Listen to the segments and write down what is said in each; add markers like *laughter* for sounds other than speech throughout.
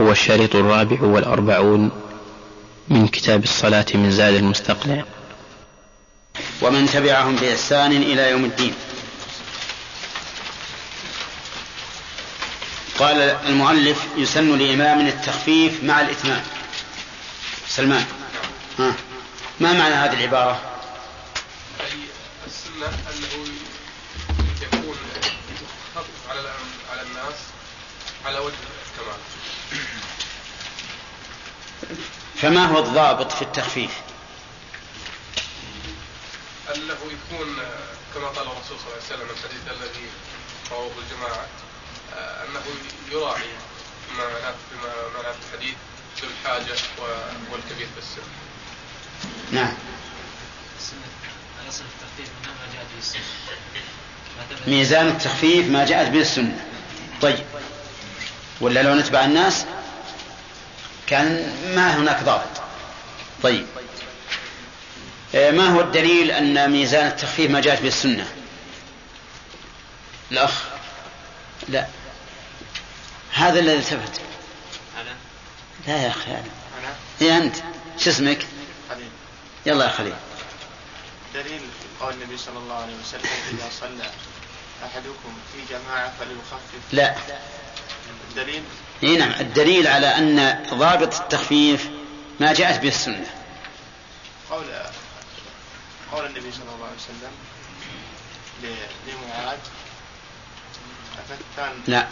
هو الشريط الرابع والأربعون من كتاب الصلاة من زاد المستقنع. ومن تبعهم بإحسان إلى يوم الدين. قال المؤلف يسن لإمام التخفيف مع الإتمام. سلمان. ها. ما معنى هذه العبارة؟ السنة أنه يكون يخفف على على الناس على وجه فما هو الضابط في التخفيف؟ أنه يكون كما قال الرسول صلى الله عليه وسلم الحديث الذي رواه الجماعة أنه يراعي ما بما معناه في الحديث ذو الحاجة والكبير في السن. نعم. ميزان التخفيف ما جاءت به السنة. طيب. ولا لو نتبع الناس كان ما هناك ضابط. طيب. آه، ما هو الدليل أن ميزان التخفيف ما جاءت به السنة الأخ. لا. هذا الذي ثبت. لا يا أخي أنا. إيه أنت؟ شو اسمك؟ خليل. يلا يا خليل. دليل قول النبي صلى الله عليه وسلم إذا صلى أحدكم في جماعة فليخفف. لا. الدليل؟ إي نعم الدليل على أن ضابط التخفيف ما جاءت به السنة. قول قول النبي صلى الله عليه وسلم لمعاذ أفتان؟ لا.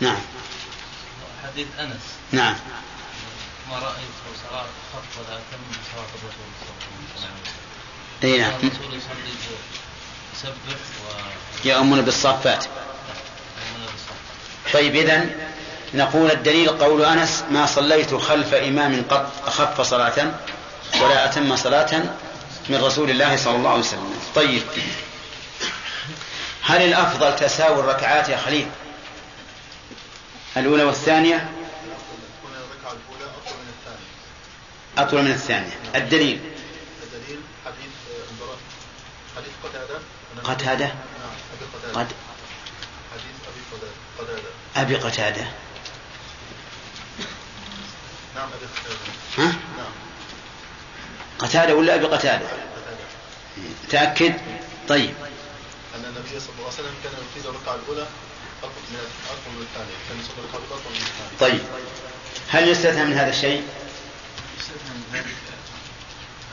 نعم. حديث أنس. نعم. ما رأيت صلاة خط ولا أتم صلاة الرسول صلى الله عليه وسلم. إي نعم. الرسول يصلي يسبح و يأمون بالصافات طيب إذا نقول الدليل قول أنس ما صليت خلف إمام قط أخف صلاة ولا أتم صلاة من رسول الله صلى الله عليه وسلم. طيب هل الأفضل تساوي الركعات يا خليل؟ الأولى والثانية؟ أطول من الثانية. الدليل؟ الدليل حديث حديث قتادة. قتادة؟ نعم قد أبي قتادة. نعم أبي قتادة. ها؟ نعم. قتادة ولا أبي قتادة؟ قتادة. تأكد؟ طيب. أن النبي صلى الله عليه وسلم كان يصلي الركعة الأولى أطول من الثانية. كان يصلي الركعة الأولى من الثانية. طيب. هل يستثنى من هذا الشيء؟ استثنى من ذلك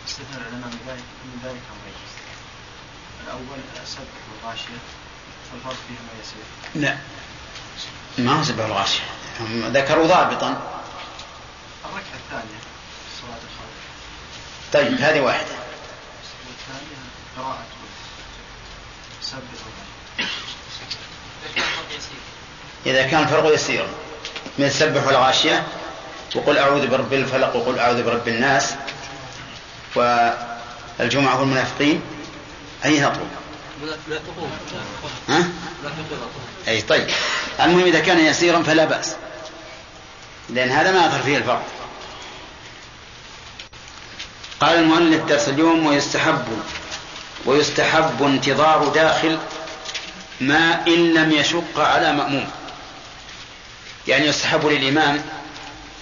استثنى العلماء من ذلك من ذلك أمرين. الأول السبح والغاشية والفرق فيهما يسير لا ما هو سبع الغاشية هم ذكروا ضابطا. الركعة الثانية صلاة الخوف طيب هذه واحدة. والثانية قراءة سبح إذا كان الفرق يسيرا من سبح والغاشية وقل أعوذ برب الفلق وقل أعوذ برب الناس والجمعة والمنافقين أي أطول لا تقوم ها؟ أي طيب. المهم إذا كان يسيرا فلا بأس. لأن هذا ما يظهر فيه الفرق. قال المؤلف درس اليوم ويستحب ويستحب انتظار داخل ما إن لم يشق على مأموم. يعني يستحب للإمام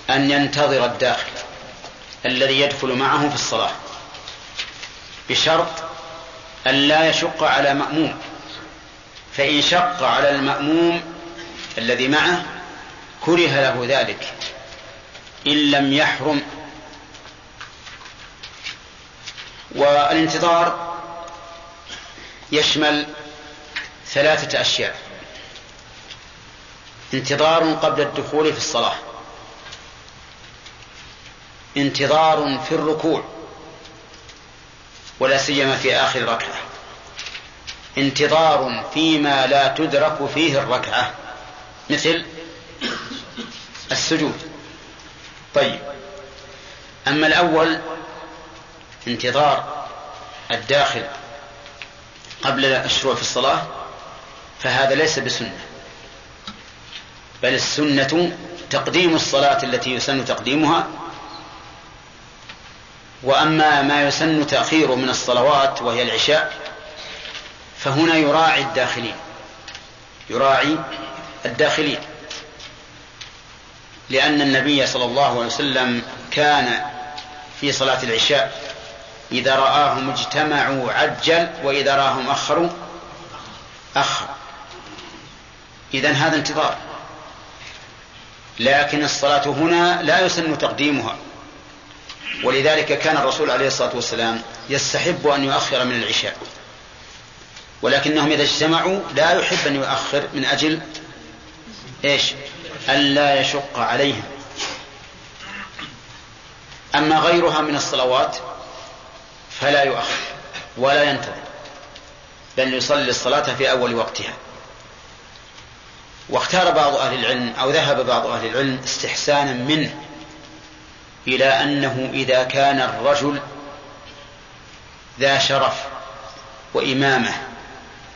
أن ينتظر الداخل الذي يدخل معه في الصلاة. بشرط أن لا يشق على مأموم. فإن شق على المأموم الذي معه كره له ذلك. إن لم يحرم. والانتظار يشمل ثلاثة أشياء. انتظار قبل الدخول في الصلاة. انتظار في الركوع. ولا سيما في آخر ركعة. انتظار فيما لا تدرك فيه الركعة. مثل السجود. طيب. أما الأول انتظار الداخل قبل الشروع في الصلاة فهذا ليس بسنة. بل السنة تقديم الصلاة التي يسن تقديمها وأما ما يسن تأخيره من الصلوات وهي العشاء فهنا يراعي الداخلين يراعي الداخلين. لأن النبي صلى الله عليه وسلم كان في صلاة العشاء إذا رآهم اجتمعوا عجل وإذا رآهم أخروا أخر. إذا هذا انتظار. لكن الصلاة هنا لا يسن تقديمها. ولذلك كان الرسول عليه الصلاة والسلام يستحب أن يؤخر من العشاء. ولكنهم إذا اجتمعوا لا يحب أن يؤخر من أجل إيش؟ ألا يشق عليهم. أما غيرها من الصلوات فلا يؤخر ولا ينتظر بل يصلي الصلاة في أول وقتها. واختار بعض أهل العلم أو ذهب بعض أهل العلم استحسانا منه إلى أنه إذا كان الرجل ذا شرف وإمامة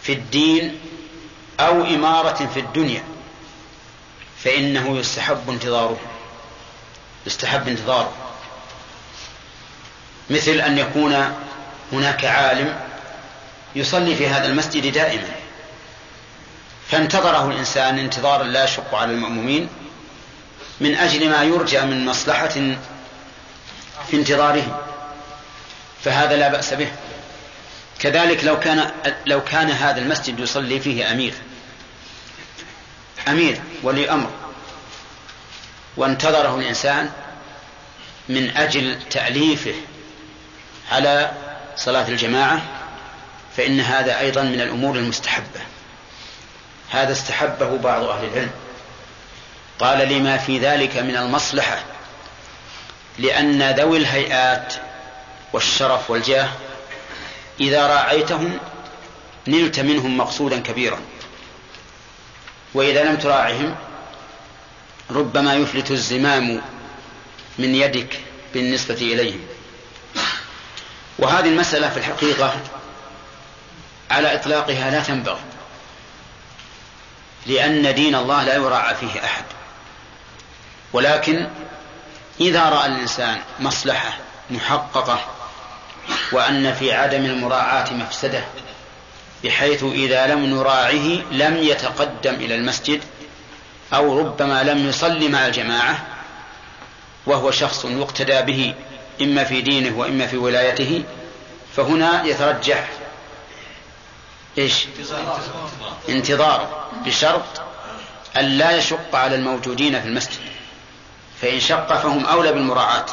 في الدين أو إمارة في الدنيا فإنه يستحب انتظاره يستحب انتظاره. مثل أن يكون هناك عالم يصلي في هذا المسجد دائما فانتظره الإنسان انتظارا لا يشق على المأمومين من أجل ما يرجى من مصلحة في انتظاره فهذا لا بأس به. كذلك لو كان لو كان هذا المسجد يصلي فيه أمير أمير ولي أمر وانتظره الإنسان من أجل تأليفه على صلاة الجماعة فإن هذا أيضا من الأمور المستحبة. هذا استحبه بعض أهل العلم. قال لما في ذلك من المصلحة لأن ذوي الهيئات والشرف والجاه إذا راعيتهم نلت منهم مقصودا كبيرا. وإذا لم تراعهم ربما يفلت الزمام من يدك بالنسبة إليهم. وهذه المسألة في الحقيقة على إطلاقها لا تنبغي لأن دين الله لا يراعى فيه أحد. ولكن إذا رأى الإنسان مصلحة محققة وأن في عدم المراعاة مفسدة بحيث إذا لم نراعه لم يتقدم إلى المسجد أو ربما لم يصلي مع الجماعة وهو شخص يقتدى به إما في دينه وإما في ولايته فهنا يترجح إيش؟ انتظار بشرط أن لا يشق على الموجودين في المسجد. فإن شق فهم أولى بالمراعاة.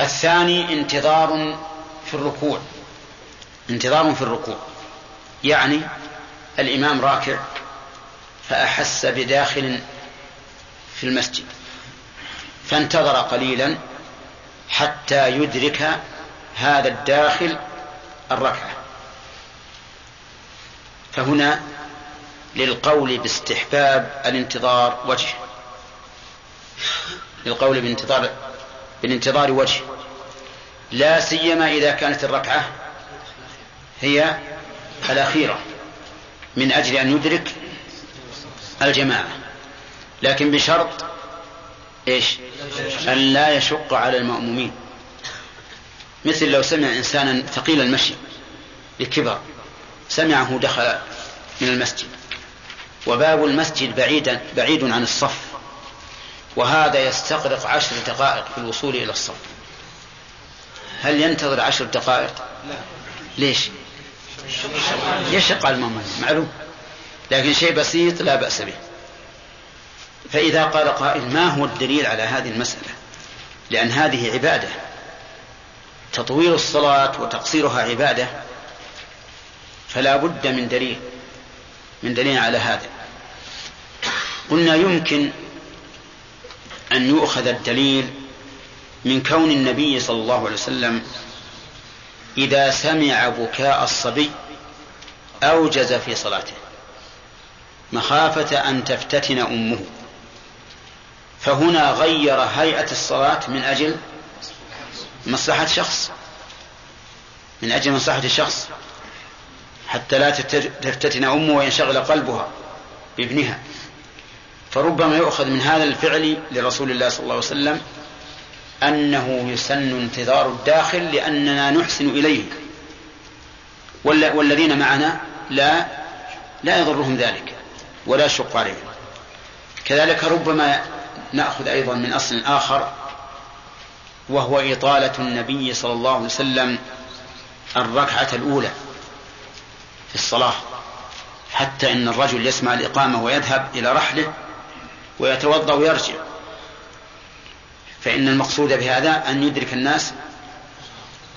الثاني انتظار في الركوع. انتظار في الركوع. يعني الإمام راكع فأحس بداخل في المسجد. فانتظر قليلا حتى يدرك هذا الداخل الركعة. فهنا للقول باستحباب الانتظار وجه. للقول بانتظار بالانتظار وجه لا سيما إذا كانت الركعة هي الأخيرة من أجل أن يدرك الجماعة لكن بشرط إيش؟ أن لا يشق على المأمومين مثل لو سمع إنسانا ثقيل المشي لكبر سمعه دخل من المسجد وباب المسجد بعيدا بعيد عن الصف وهذا يستغرق عشر دقائق في الوصول إلى الصف هل ينتظر عشر دقائق؟ لا. ليش؟ يشق على المأموم معلوم لكن شيء بسيط لا بأس به. فإذا قال قائل ما هو الدليل على هذه المسألة؟ لأن هذه عبادة. تطويل الصلاة وتقصيرها عبادة فلا بد من دليل من دليل على هذا. قلنا يمكن أن يؤخذ الدليل من كون النبي صلى الله عليه وسلم إذا سمع بكاء الصبي أوجز في صلاته مخافة أن تفتتن أمه. فهنا غير هيئة الصلاة من أجل مصلحة شخص من أجل مصلحة الشخص حتى لا تفتتن أمه وينشغل قلبها بابنها. فربما يؤخذ من هذا الفعل لرسول الله صلى الله عليه وسلم أنه يسن انتظار الداخل لأننا نحسن إليه والذين معنا لا لا يضرهم ذلك ولا يشق عليهم. كذلك ربما نأخذ أيضا من أصل آخر وهو إطالة النبي صلى الله عليه وسلم الركعة الأولى في الصلاة حتى إن الرجل يسمع الإقامة ويذهب إلى رحله ويتوضأ ويرجع. فإن المقصود بهذا أن يدرك الناس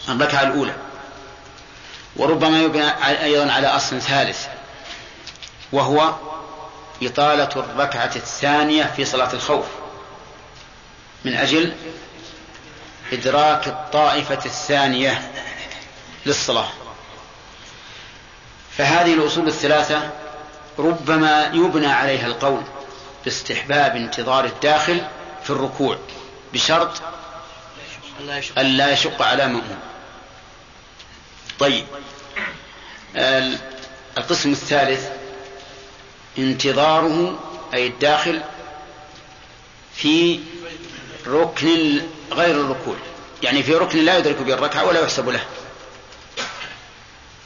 الركعة الأولى. وربما يبنى أيضا على أصل ثالث وهو إطالة الركعة الثانية في صلاة الخوف من أجل إدراك الطائفة الثانية للصلاة. فهذه الأصول الثلاثة ربما يبنى عليها القول باستحباب انتظار الداخل في الركوع بشرط أن لا يشق على مأموم. طيب. القسم الثالث انتظاره أي الداخل في ركن غير الركوع. يعني في ركن لا يدرك به الركعة ولا يحسب له.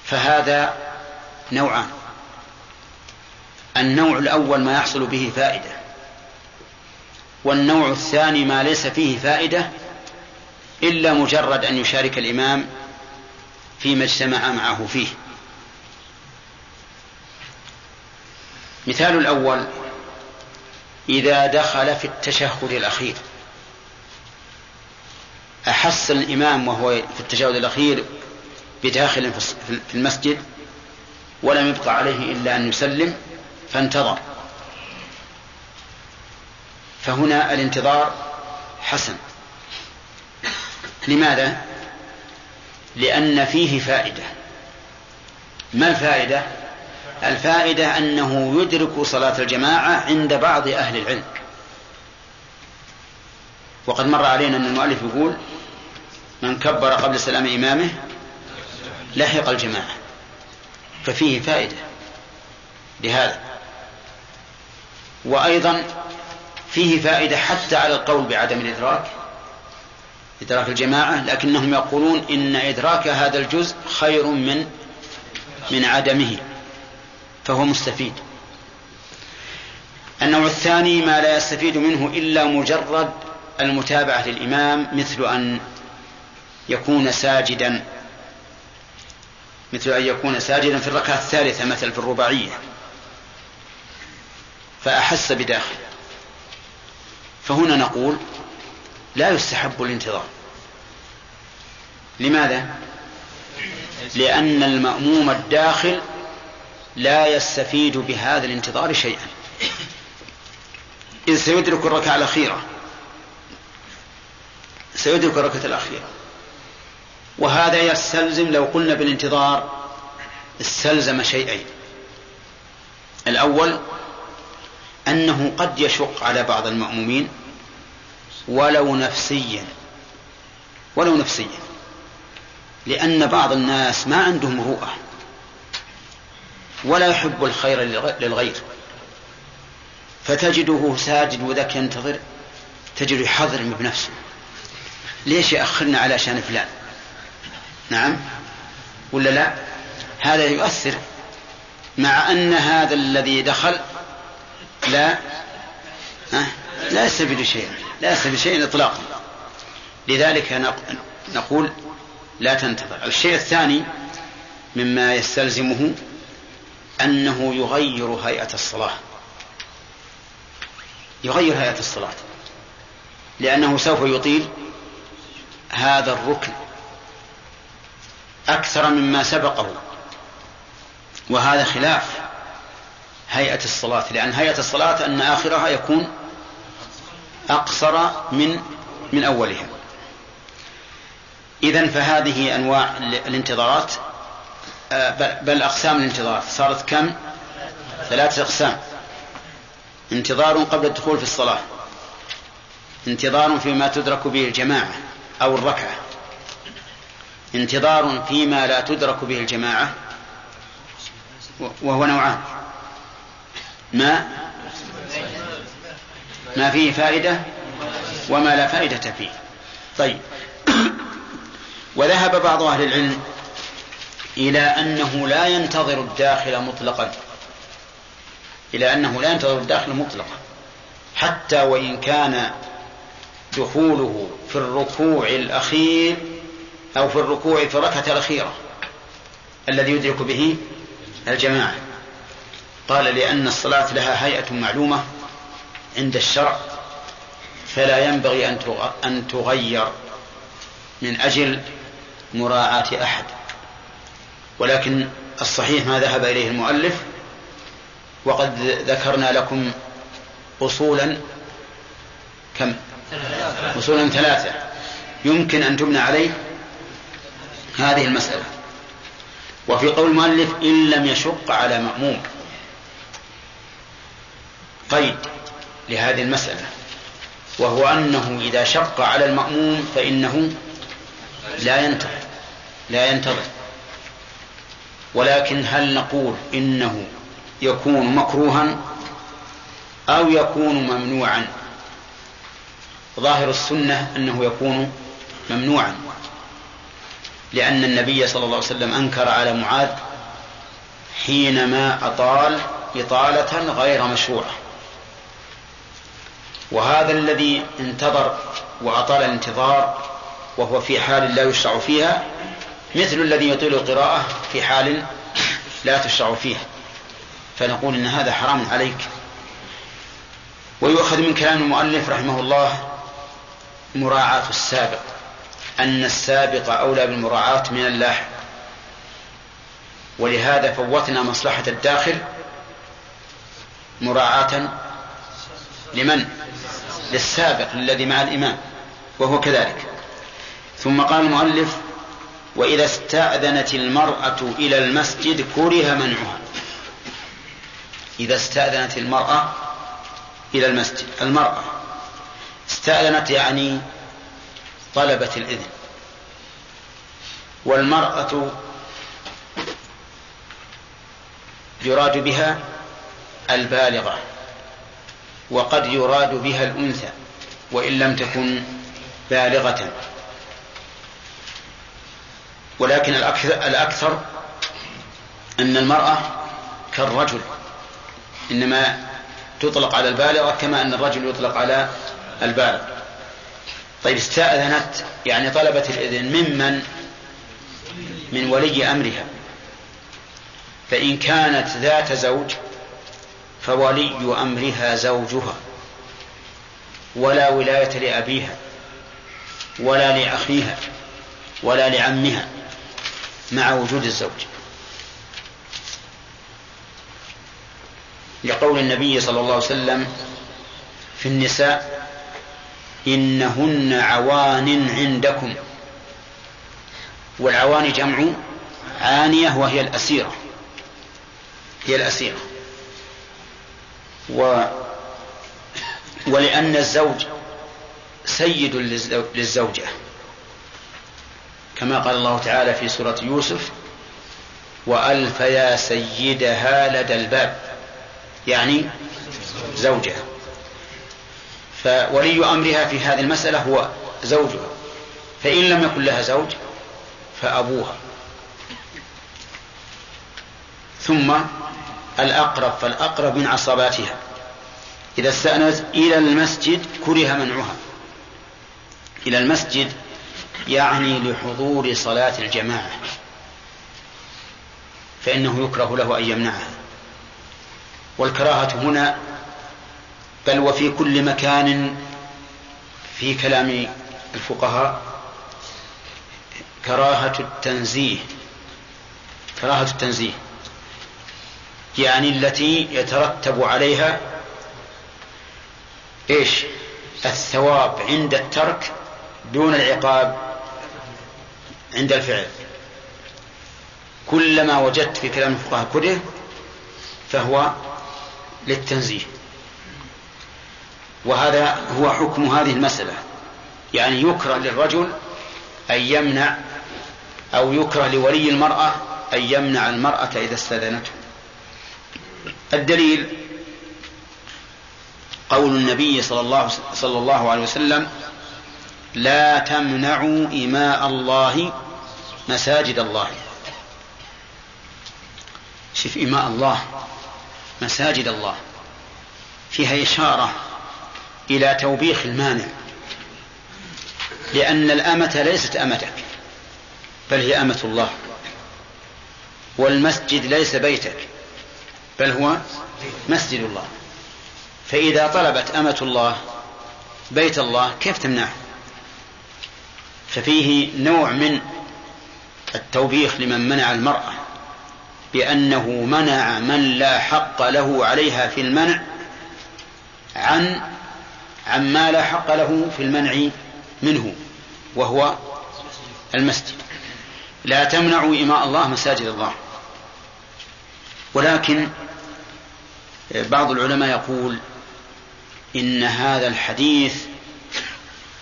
فهذا نوعان. النوع الأول ما يحصل به فائدة والنوع الثاني ما ليس فيه فائدة إلا مجرد أن يشارك الإمام فيما اجتمع معه فيه. مثال الأول إذا دخل في التشهد الأخير أحس الإمام وهو في التشهد الأخير بداخل في المسجد ولم يبق عليه إلا أن يسلم فانتظر. فهنا الانتظار حسن. لماذا؟ لأن فيه فائدة. ما الفائدة؟ الفائدة أنه يدرك صلاة الجماعة عند بعض أهل العلم. وقد مر علينا أن المؤلف يقول من كبر قبل سلام إمامه لحق الجماعة. ففيه فائدة. لهذا. وأيضا فيه فائدة حتى على القول بعدم الإدراك إدراك الجماعة لكنهم يقولون إن إدراك هذا الجزء خير من من عدمه فهو مستفيد. النوع الثاني ما لا يستفيد منه إلا مجرد المتابعة للإمام مثل أن يكون ساجدا مثل أن يكون ساجدا في الركعة الثالثة مثل في الرباعية. فأحس بداخل. فهنا نقول لا يستحب الانتظار لماذا؟ لأن المأموم الداخل لا يستفيد بهذا الانتظار شيئا. إذ سيدرك الركعة الأخيرة. سيدرك الركعة الأخيرة. وهذا يستلزم لو قلنا بالانتظار استلزم شيئين. الأول أنه قد يشق على بعض المأمومين ولو نفسيا ولو نفسيا لأن بعض الناس ما عندهم مروءة ولا يحب الخير للغير. فتجده ساجد وذاك ينتظر تجد يحضرم بنفسه ليش يأخرنا على شأن فلان؟ نعم؟ ولا لا؟ هذا يؤثر مع أن هذا الذي دخل لا. لا يستفيد شيئا لا يستفيد شيئا إطلاقا. لذلك نقول لا تنتظر. الشيء الثاني مما يستلزمه أنه يغير هيئة الصلاة. يغير هيئة الصلاة. لأنه سوف يطيل هذا الركن أكثر مما سبقه. وهذا خلاف. هيئة الصلاة لأن هيئة الصلاة أن آخرها يكون أقصر من من أولها. إذا فهذه أنواع الانتظارات آه، بل أقسام الانتظار. صارت كم؟ ثلاثة أقسام. انتظار قبل الدخول في الصلاة. انتظار فيما تدرك به الجماعة أو الركعة. انتظار فيما لا تدرك به الجماعة وهو نوعان. ما ما فيه فائدة وما لا فائدة فيه. طيب. *coughs* وذهب بعض أهل العلم إلى أنه لا ينتظر الداخل مطلقا. إلى أنه لا ينتظر الداخل مطلقا. حتى وإن كان دخوله في الركوع الأخير أو في الركوع في الركعة الأخيرة الذي يدرك به الجماعة. قال لأن الصلاة لها هيئة معلومة عند الشرع فلا ينبغي أن تغير من أجل مراعاة أحد. ولكن الصحيح ما ذهب إليه المؤلف وقد ذكرنا لكم أصولا كم؟ أصولا ثلاثة. يمكن أن تبنى عليه هذه المسألة. وفي قول المؤلف إن لم يشق على مأموم. قيد لهذه المسألة وهو أنه إذا شق على المأموم فإنه لا ينتظر لا ينتظر. ولكن هل نقول إنه يكون مكروها أو يكون ممنوعا؟ ظاهر السنة أنه يكون ممنوعا لأن النبي صلى الله عليه وسلم أنكر على معاذ حينما أطال إطالة غير مشروعة. وهذا الذي انتظر وأطال الانتظار وهو في حال لا يشرع فيها مثل الذي يطيل القراءة في حال لا تشرع فيها. فنقول إن هذا حرام عليك. ويؤخذ من كلام المؤلف رحمه الله مراعاة السابق أن السابق أولى بالمراعاة من اللاحق. ولهذا فوتنا مصلحة الداخل مراعاة لمن؟ للسابق الذي مع الإمام وهو كذلك. ثم قال المؤلف وإذا استأذنت المرأة إلى المسجد كره منعها. إذا استأذنت المرأة إلى المسجد المرأة استأذنت يعني طلبت الإذن. والمرأة يراد بها البالغة. وقد يراد بها الأنثى وإن لم تكن بالغة. ولكن الأكثر, الأكثر أن المرأة كالرجل إنما تطلق على البالغة كما أن الرجل يطلق على البالغ. طيب استأذنت يعني طلبت الإذن ممن؟ من ولي أمرها. فإن كانت ذات زوج فولي أمرها زوجها ولا ولاية لأبيها ولا لأخيها ولا لعمها مع وجود الزوج. لقول النبي صلى الله عليه وسلم في النساء إنهن عوان عندكم. والعوان جمع عانية وهي الأسيرة. هي الأسيرة. و ولأن الزوج سيد للزوجة. كما قال الله تعالى في سورة يوسف وألف يا سيدها لدى الباب. يعني زوجها. فولي أمرها في هذه المسألة هو زوجها. فإن لم يكن لها زوج فأبوها. ثم الأقرب فالأقرب من عصباتها. إذا استأنست إلى المسجد كره منعها. إلى المسجد يعني لحضور صلاة الجماعة. فإنه يكره له أن يمنعها. والكراهة هنا بل وفي كل مكان في كلام الفقهاء كراهة التنزيه. كراهة التنزيه. يعني التي يترتب عليها إيش؟ الثواب عند الترك دون العقاب عند الفعل. كلما وجدت في كلام الفقهاء كره فهو للتنزيه. وهذا هو حكم هذه المسألة. يعني يكره للرجل أن يمنع أو يكره لولي المرأة أن يمنع المرأة إذا استأذنته. الدليل قول النبي صلى الله, صلى الله عليه وسلم لا تمنعوا إماء الله مساجد الله. شف إماء الله مساجد الله. فيها إشارة إلى توبيخ المانع. لأن الأمة ليست أمتك بل هي أمة الله. والمسجد ليس بيتك. بل هو مسجد الله. فإذا طلبت أمة الله بيت الله كيف تمنعه؟ ففيه نوع من التوبيخ لمن منع المرأة بأنه منع من لا حق له عليها في المنع عن عن ما لا حق له في المنع منه وهو المسجد. لا تمنعوا إماء الله مساجد الله. ولكن بعض العلماء يقول إن هذا الحديث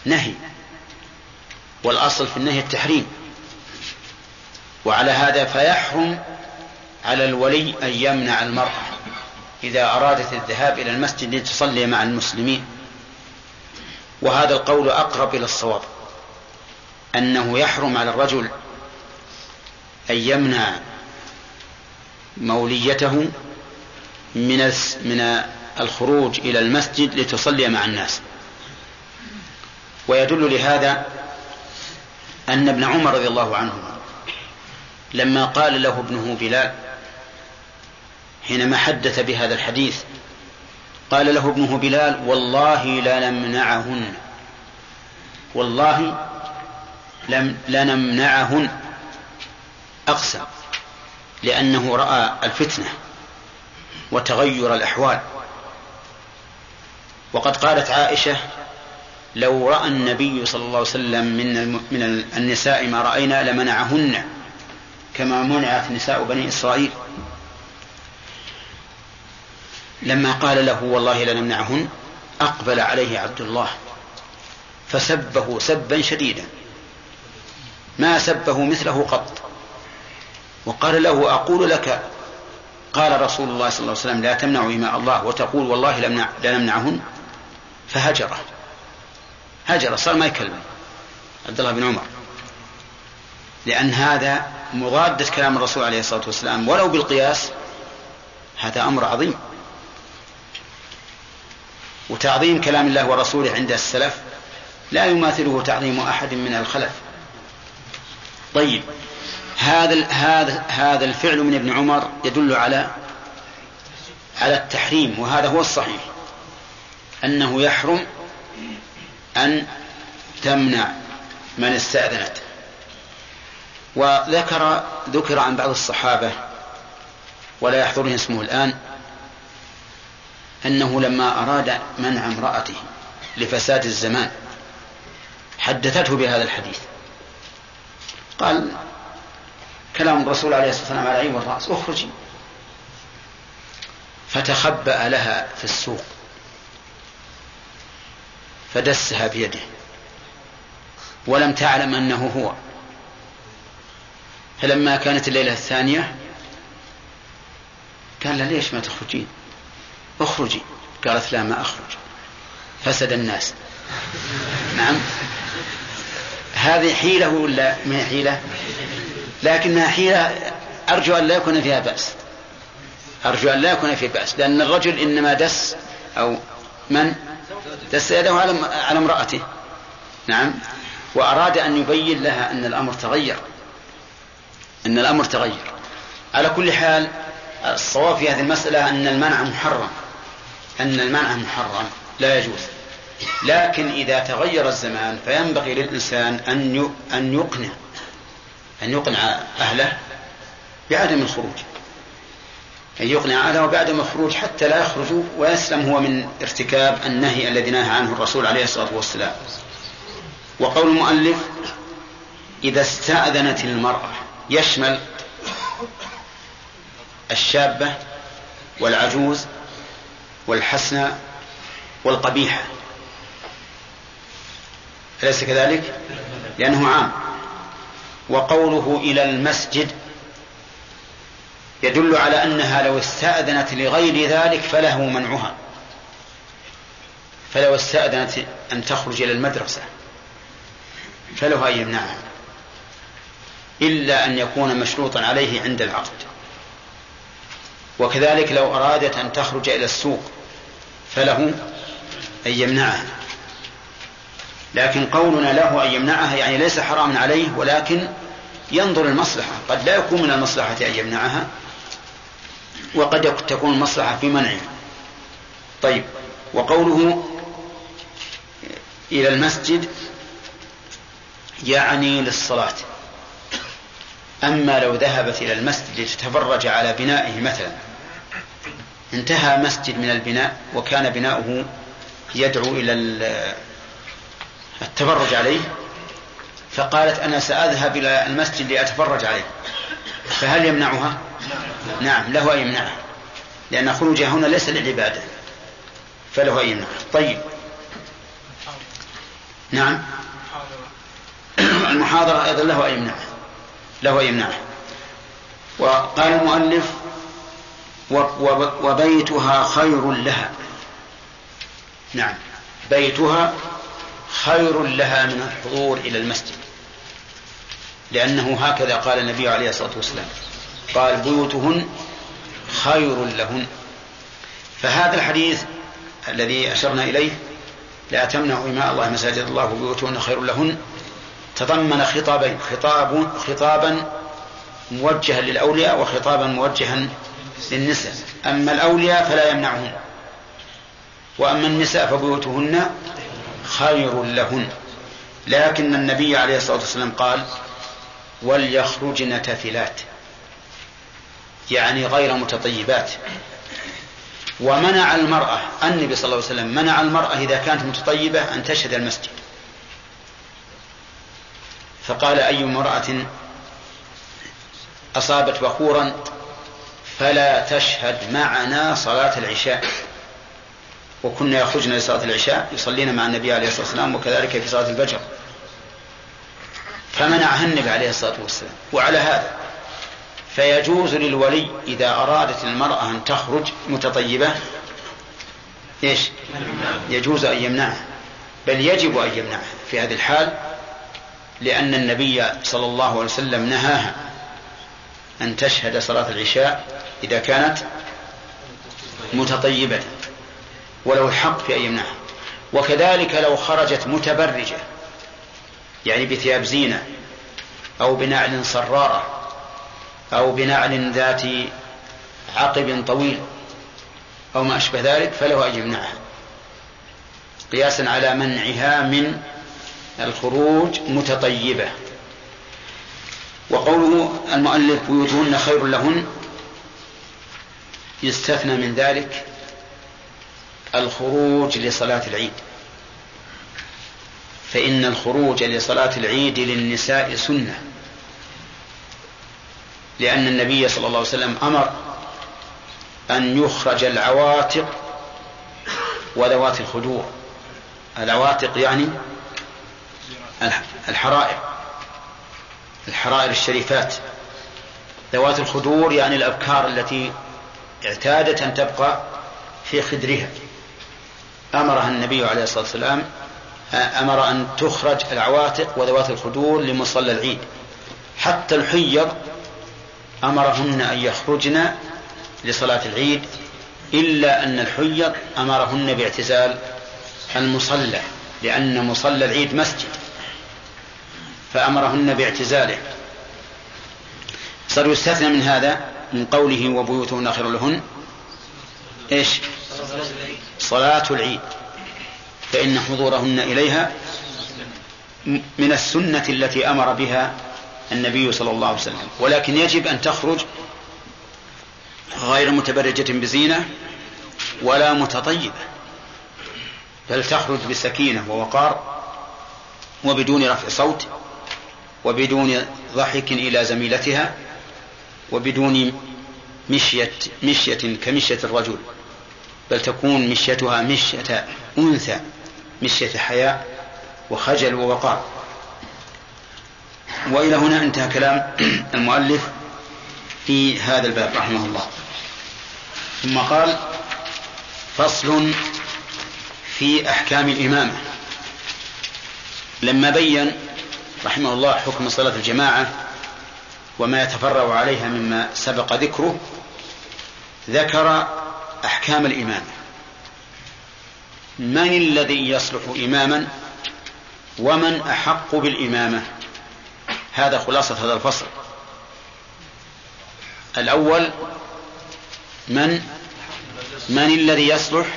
نهي والأصل في النهي التحريم وعلى هذا فيحرم على الولي أن يمنع المرأة إذا أرادت الذهاب إلى المسجد لتصلي مع المسلمين. وهذا القول أقرب إلى الصواب أنه يحرم على الرجل أن يمنع موليته من من الخروج إلى المسجد لتصلي مع الناس. ويدل لهذا أن ابن عمر رضي الله عنه لما قال له ابنه بلال حينما حدث بهذا الحديث قال له ابنه بلال والله لنمنعهن والله لم لنمنعهن أقسم لأنه رأى الفتنة. وتغير الأحوال. وقد قالت عائشة لو رأى النبي صلى الله عليه وسلم من من النساء ما رأينا لمنعهن كما منعت نساء بني إسرائيل. لما قال له والله لنمنعهن أقبل عليه عبد الله فسبه سبا شديدا. ما سبه مثله قط. وقال له أقول لك قال رسول الله صلى الله عليه وسلم لا تمنعوا إماء الله وتقول والله لا نمنعهن. فهجره هجر صار ما يكلم عبد الله بن عمر. لأن هذا مضادة كلام الرسول عليه الصلاة والسلام. ولو بالقياس هذا أمر عظيم. وتعظيم كلام الله ورسوله عند السلف لا يماثله تعظيم أحد من الخلف. طيب. هذا هذا هذا الفعل من ابن عمر يدل على على التحريم وهذا هو الصحيح. أنه يحرم أن تمنع من استأذنت. وذكر ذكر عن بعض الصحابة ولا يحضرني اسمه الآن أنه لما أراد منع امرأته لفساد الزمان حدثته بهذا الحديث. قال كلام الرسول عليه الصلاة والسلام على عين والرأس. اخرجي. فتخبأ لها في السوق. فدسها بيده. ولم تعلم أنه هو. فلما كانت الليلة الثانية قال لها ليش ما تخرجين؟ اخرجي. قالت لا ما أخرج. فسد الناس. نعم. هذه حيلة ولا ما هي حيلة؟ لكنها حيلة أرجو أن لا يكون فيها بأس. أرجو أن لا يكون فيها بأس. لأن الرجل إنما دس أو من؟ دس يده على على امرأته. نعم. وأراد أن يبين لها أن الأمر تغير. أن الأمر تغير. على كل حال الصواب في هذه المسألة أن المنع محرم. أن المنع محرم. لا يجوز. لكن إذا تغير الزمان فينبغي للإنسان أن أن يقنع. أن يقنع أهله بعدم الخروج. أن يقنع أهله بعدم الخروج حتى لا يخرجوا ويسلم هو من ارتكاب النهي الذي نهى عنه الرسول عليه الصلاة والسلام. وقول المؤلف إذا استأذنت المرأة يشمل الشابة والعجوز والحسنى والقبيحة. أليس كذلك؟ لأنه عام. وقوله إلى المسجد يدل على أنها لو استأذنت لغير ذلك فله منعها. فلو استأذنت أن تخرج إلى المدرسة فله أن يمنعها إلا أن يكون مشروطا عليه عند العقد. وكذلك لو أرادت أن تخرج إلى السوق فله أن يمنعها. لكن قولنا له أن يمنعها يعني ليس حراما عليه ولكن ينظر المصلحة. قد لا يكون من المصلحة أن يمنعها وقد تكون المصلحة في منعها طيب وقوله إلى المسجد يعني للصلاة. أما لو ذهبت إلى المسجد لتتفرج على بنائه مثلا انتهى مسجد من البناء وكان بناؤه يدعو إلى التفرج عليه فقالت أنا سأذهب إلى المسجد لأتفرج عليه. فهل يمنعها؟ نعم له أن يمنعها لأن خروجها هنا ليس للعبادة فله أن يمنعها. طيب. نعم. المحاضرة أيضا له أن يمنعها له أن يمنعها. وقال المؤلف وبيتها خير لها. نعم. بيتها خير لها من الحضور إلى المسجد. لأنه هكذا قال النبي عليه الصلاة والسلام. قال بيوتهن خير لهن. فهذا الحديث الذي أشرنا إليه لا تمنعوا إماء الله مساجد الله وبيوتهن خير لهن. تضمن خطابين خطاب خطابا موجها للأولياء وخطابا موجها للنساء. أما الأولياء فلا يمنعهن. وأما النساء فبيوتهن خير لهن. لكن النبي عليه الصلاة والسلام قال وليخرجن تافلات. يعني غير متطيبات. ومنع المرأة النبي صلى الله عليه وسلم منع المرأة إذا كانت متطيبة أن تشهد المسجد. فقال أي امرأة أصابت بخورا فلا تشهد معنا صلاة العشاء. وكنا يخرجن لصلاة العشاء يصلين مع النبي عليه الصلاة والسلام وكذلك في صلاة الفجر. فمنعها النبي عليه الصلاة والسلام. وعلى هذا فيجوز للولي إذا أرادت المرأة أن تخرج متطيبة إيش؟ يجوز أن يمنعها. بل يجب أن يمنعها في هذه الحال لأن النبي صلى الله عليه وسلم نهاها أن تشهد صلاة العشاء إذا كانت متطيبة. وله الحق في أن يمنعها وكذلك لو خرجت متبرجة يعني بثياب زينة أو بنعل صرارة أو بنعل ذات عقب طويل أو ما أشبه ذلك فله أن يمنعها. قياسا على منعها من الخروج متطيبة. وقوله المؤلف بيوتهن خير لهن يستثنى من ذلك الخروج لصلاة العيد. فإن الخروج لصلاة العيد للنساء سنة. لأن النبي صلى الله عليه وسلم أمر أن يخرج العواتق وذوات الخدور. العواتق يعني الحرائر. الحرائر الشريفات. ذوات الخدور يعني الأبكار التي اعتادت أن تبقى في خدرها. أمرها النبي عليه الصلاة والسلام أمر أن تخرج العواتق وذوات الخدور لمصلى العيد. حتى الحيض أمرهن أن يخرجن لصلاة العيد إلا أن الحيض أمرهن باعتزال المصلى لأن مصلى العيد مسجد فأمرهن باعتزاله. صار يستثنى من هذا من قوله وبيوتهن خير لهن. إيش؟ صلاة العيد فإن حضورهن إليها من السنة التي أمر بها النبي صلى الله عليه وسلم. ولكن يجب أن تخرج غير متبرجة بزينة ولا متطيبة بل تخرج بسكينة ووقار وبدون رفع صوت وبدون ضحك إلى زميلتها وبدون مشية مشية كمشية الرجل. بل تكون مشيتها مشية أنثى مشية حياء وخجل ووقار وإلى هنا انتهى كلام *clears throat* المؤلف في هذا الباب رحمه الله. ثم قال فصل في أحكام الإمامة. لما بين رحمه الله حكم صلاة الجماعة وما يتفرع عليها مما سبق ذكره ذكر أحكام الإمامة من الذي يصلح إماما؟ ومن أحق بالإمامة؟ هذا خلاصة هذا الفصل. الأول من؟ من الذي يصلح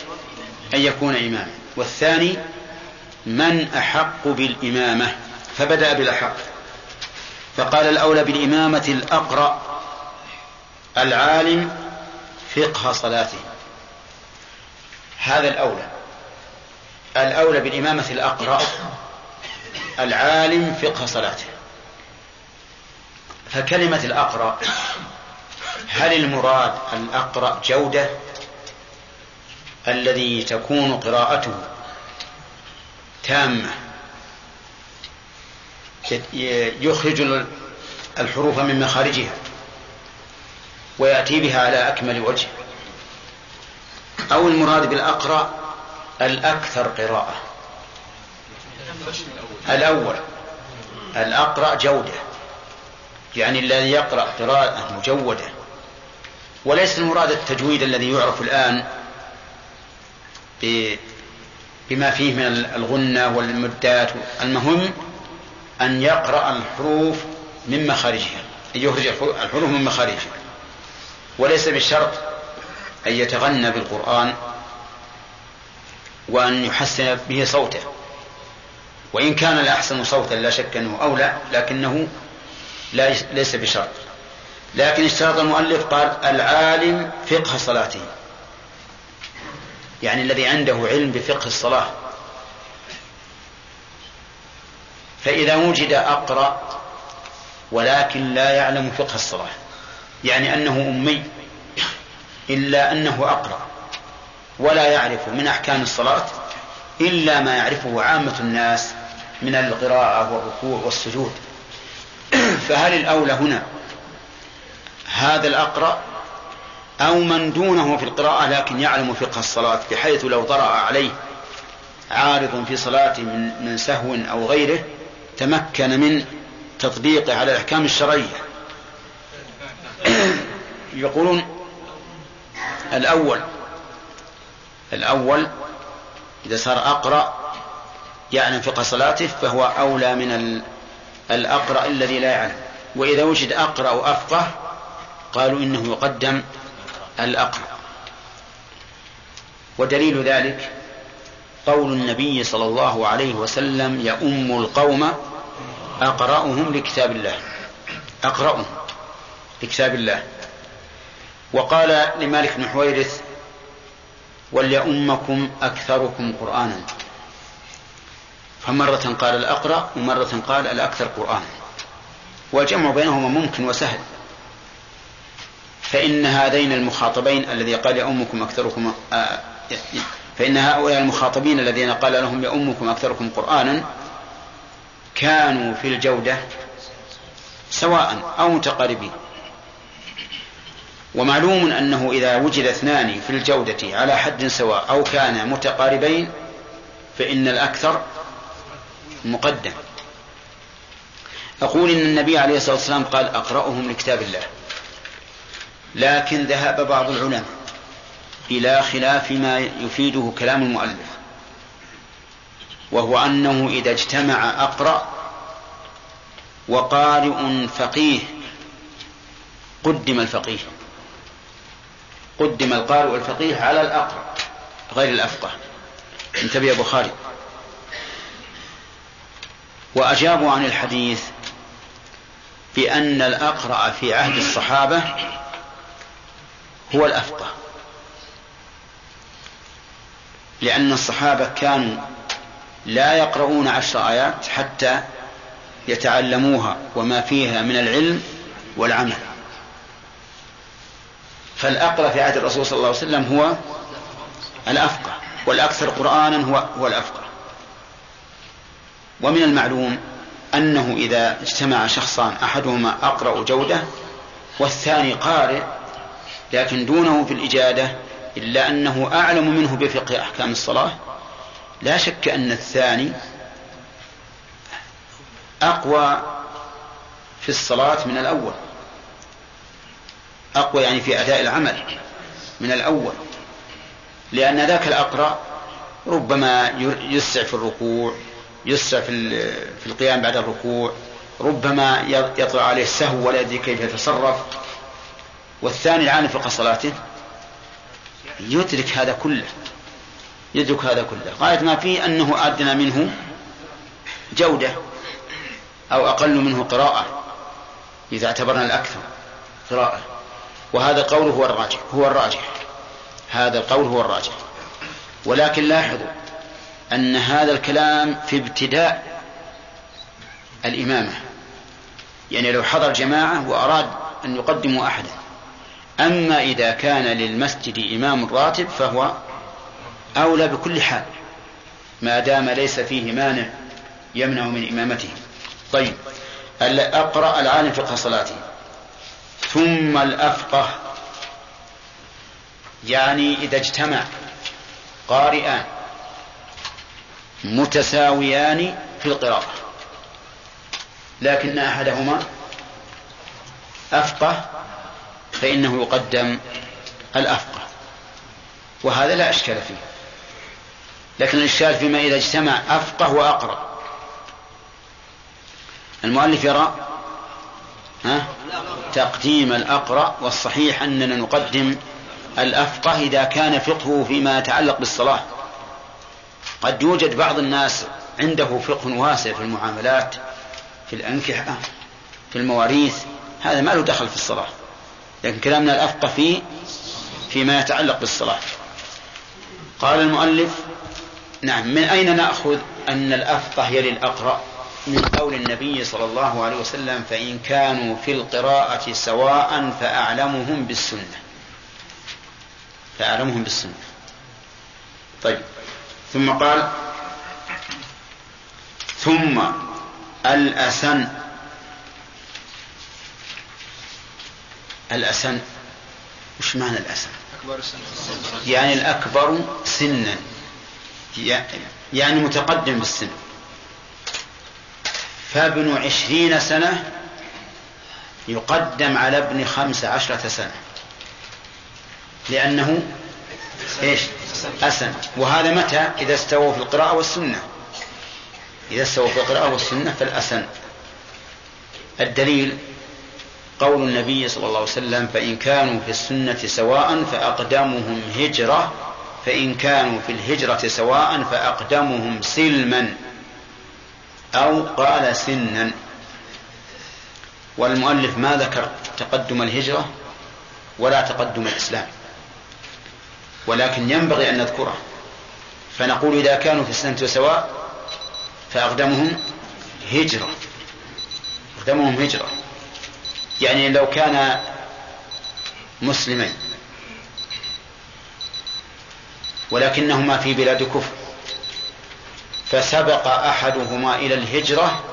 أن يكون إماما؟ والثاني من أحق بالإمامة؟ فبدأ بالأحق. فقال الأولى بالإمامة الأقرأ العالم فقه صلاته. هذا الأولى. الأولى بالإمامة الأقرأ العالم فقه صلاته. فكلمة الأقرأ هل المراد الأقرأ جودة؟ الذي تكون قراءته تامة. يخرج الحروف من مخارجها ويأتي بها على أكمل وجه. أو المراد بالأقرأ الأكثر قراءة. الأول الأقرأ جودة. يعني الذي يقرأ قراءة مجودة. وليس المراد التجويد الذي يعرف الآن بما فيه من الغنة والمدات. المهم أن يقرأ الحروف من مخارجها. أن يخرج الحروف من مخارجها. وليس بالشرط أن يتغنى بالقرآن وأن يحسن به صوته. وإن كان الأحسن صوتا لا شك أنه أولى لكنه ليس بشرط. لكن اشترط المؤلف قال العالم فقه صلاته. يعني الذي عنده علم بفقه الصلاة. فإذا وجد أقرأ ولكن لا يعلم فقه الصلاة يعني أنه أمي إلا أنه أقرأ ولا يعرف من أحكام الصلاة إلا ما يعرفه عامة الناس من القراءة والركوع والسجود. *clears throat* فهل الأولى هنا هذا الأقرأ أو من دونه في القراءة لكن يعلم فقه الصلاة بحيث لو طرأ عليه عارض في صلاته من, من سهو أو غيره تمكن من تطبيقه على الأحكام الشرعية؟ *clears throat* يقولون الأول الأول إذا صار أقرأ يعلم فقه صلاته فهو أولى من الأقرأ الذي لا يعلم. وإذا وجد أقرأ أفقه قالوا إنه يقدم الأقرأ. ودليل ذلك قول النبي صلى الله عليه وسلم يؤم القوم أقرأهم لكتاب الله. أقرأهم لكتاب الله. وقال لمالك بن حويرث وليؤمكم أكثركم قرآنا. فمرة قال الأقرأ ومرة قال الأكثر قرآنا. والجمع بينهما ممكن وسهل. فإن هذين المخاطبين الذي قال يؤمكم أكثركم آه فإن هؤلاء المخاطبين الذين قال لهم يؤمكم أكثركم قرآنا كانوا في الجودة سواء أو متقاربين. ومعلوم أنه إذا وجد اثنان في الجودة على حد سواء أو كانا متقاربين فإن الأكثر مقدم. أقول إن النبي عليه الصلاة والسلام قال أقرأهم لكتاب الله. لكن ذهب بعض العلماء إلى خلاف ما يفيده كلام المؤلف وهو أنه إذا اجتمع أقرأ وقارئ فقيه قدم الفقيه. قدم القارئ الفقيه على الأقرأ غير الأفقه. انتبه يا بخاري. وأجابوا عن الحديث بأن الأقرأ في عهد الصحابة هو الأفقه. لأن الصحابة كانوا لا يقرؤون عشر آيات حتى يتعلموها وما فيها من العلم والعمل. فالأقرأ في عهد الرسول صلى الله عليه وسلم هو الأفقه والأكثر قرآنا هو هو الأفقه. ومن المعلوم أنه إذا اجتمع شخصان أحدهما أقرأ جودة والثاني قارئ لكن دونه في الإجادة إلا أنه أعلم منه بفقه أحكام الصلاة لا شك أن الثاني أقوى في الصلاة من الأول. أقوى يعني في أداء العمل من الأول. لأن ذاك الأقرأ ربما يسرع في الركوع يسرع في في القيام بعد الركوع ربما يطلع عليه السهو ولا يدري كيف يتصرف. والثاني العالم في صلاته يدرك هذا كله يدرك هذا كله. غاية ما فيه أنه أدنى منه جودة أو أقل منه قراءة إذا اعتبرنا الأكثر قراءة. وهذا القول هو الراجح هو الراجح. هذا القول هو الراجح. ولكن لاحظوا أن هذا الكلام في ابتداء الإمامة. يعني لو حضر جماعة وأراد أن يقدموا أحدا. أما إذا كان للمسجد إمام راتب فهو أولى بكل حال. ما دام ليس فيه مانع يمنع من إمامته. طيب أقرأ العالم فقه صلاته. ثم الأفقه. يعني إذا اجتمع قارئان متساويان في القراءة لكن أحدهما أفقه فإنه يقدم الأفقه. وهذا لا إشكال فيه. لكن الإشكال فيما إذا اجتمع أفقه وأقرأ. المؤلف يرى ها؟ تقديم الأقرأ والصحيح أننا نقدم الأفقه إذا كان فقهه فيما يتعلق بالصلاة. قد يوجد بعض الناس عنده فقه واسع في المعاملات في الأنكحة في المواريث هذا ما له دخل في الصلاة. لكن كلامنا الأفقه فيه فيما يتعلق بالصلاة. قال المؤلف نعم من أين نأخذ أن الأفقه يلي الأقرأ؟ من قول النبي صلى الله عليه وسلم فإن كانوا في القراءة سواء فأعلمهم بالسنة. فأعلمهم بالسنة. طيب. ثم قال ثم الأسن. الأسن. وش معنى الأسن؟ يعني الأكبر سنا. يعني متقدم بالسن. فابن عشرين سنة يقدم على ابن خمس عشرة سنة. لأنه إيش؟ أسن. وهذا متى؟ إذا استووا في القراءة والسنة. إذا استووا في القراءة والسنة فالأسن. الدليل قول النبي صلى الله عليه وسلم فإن كانوا في السنة سواء فأقدمهم هجرة فإن كانوا في الهجرة سواء فأقدمهم سلما. أو قال سنا. والمؤلف ما ذكر تقدم الهجرة ولا تقدم الإسلام. ولكن ينبغي أن نذكره. فنقول إذا كانوا في السنة سواء فأقدمهم هجرة. أقدمهم هجرة. يعني لو كان مسلمين. ولكنهما في بلاد كفر. فسبق أحدهما إلى الهجرة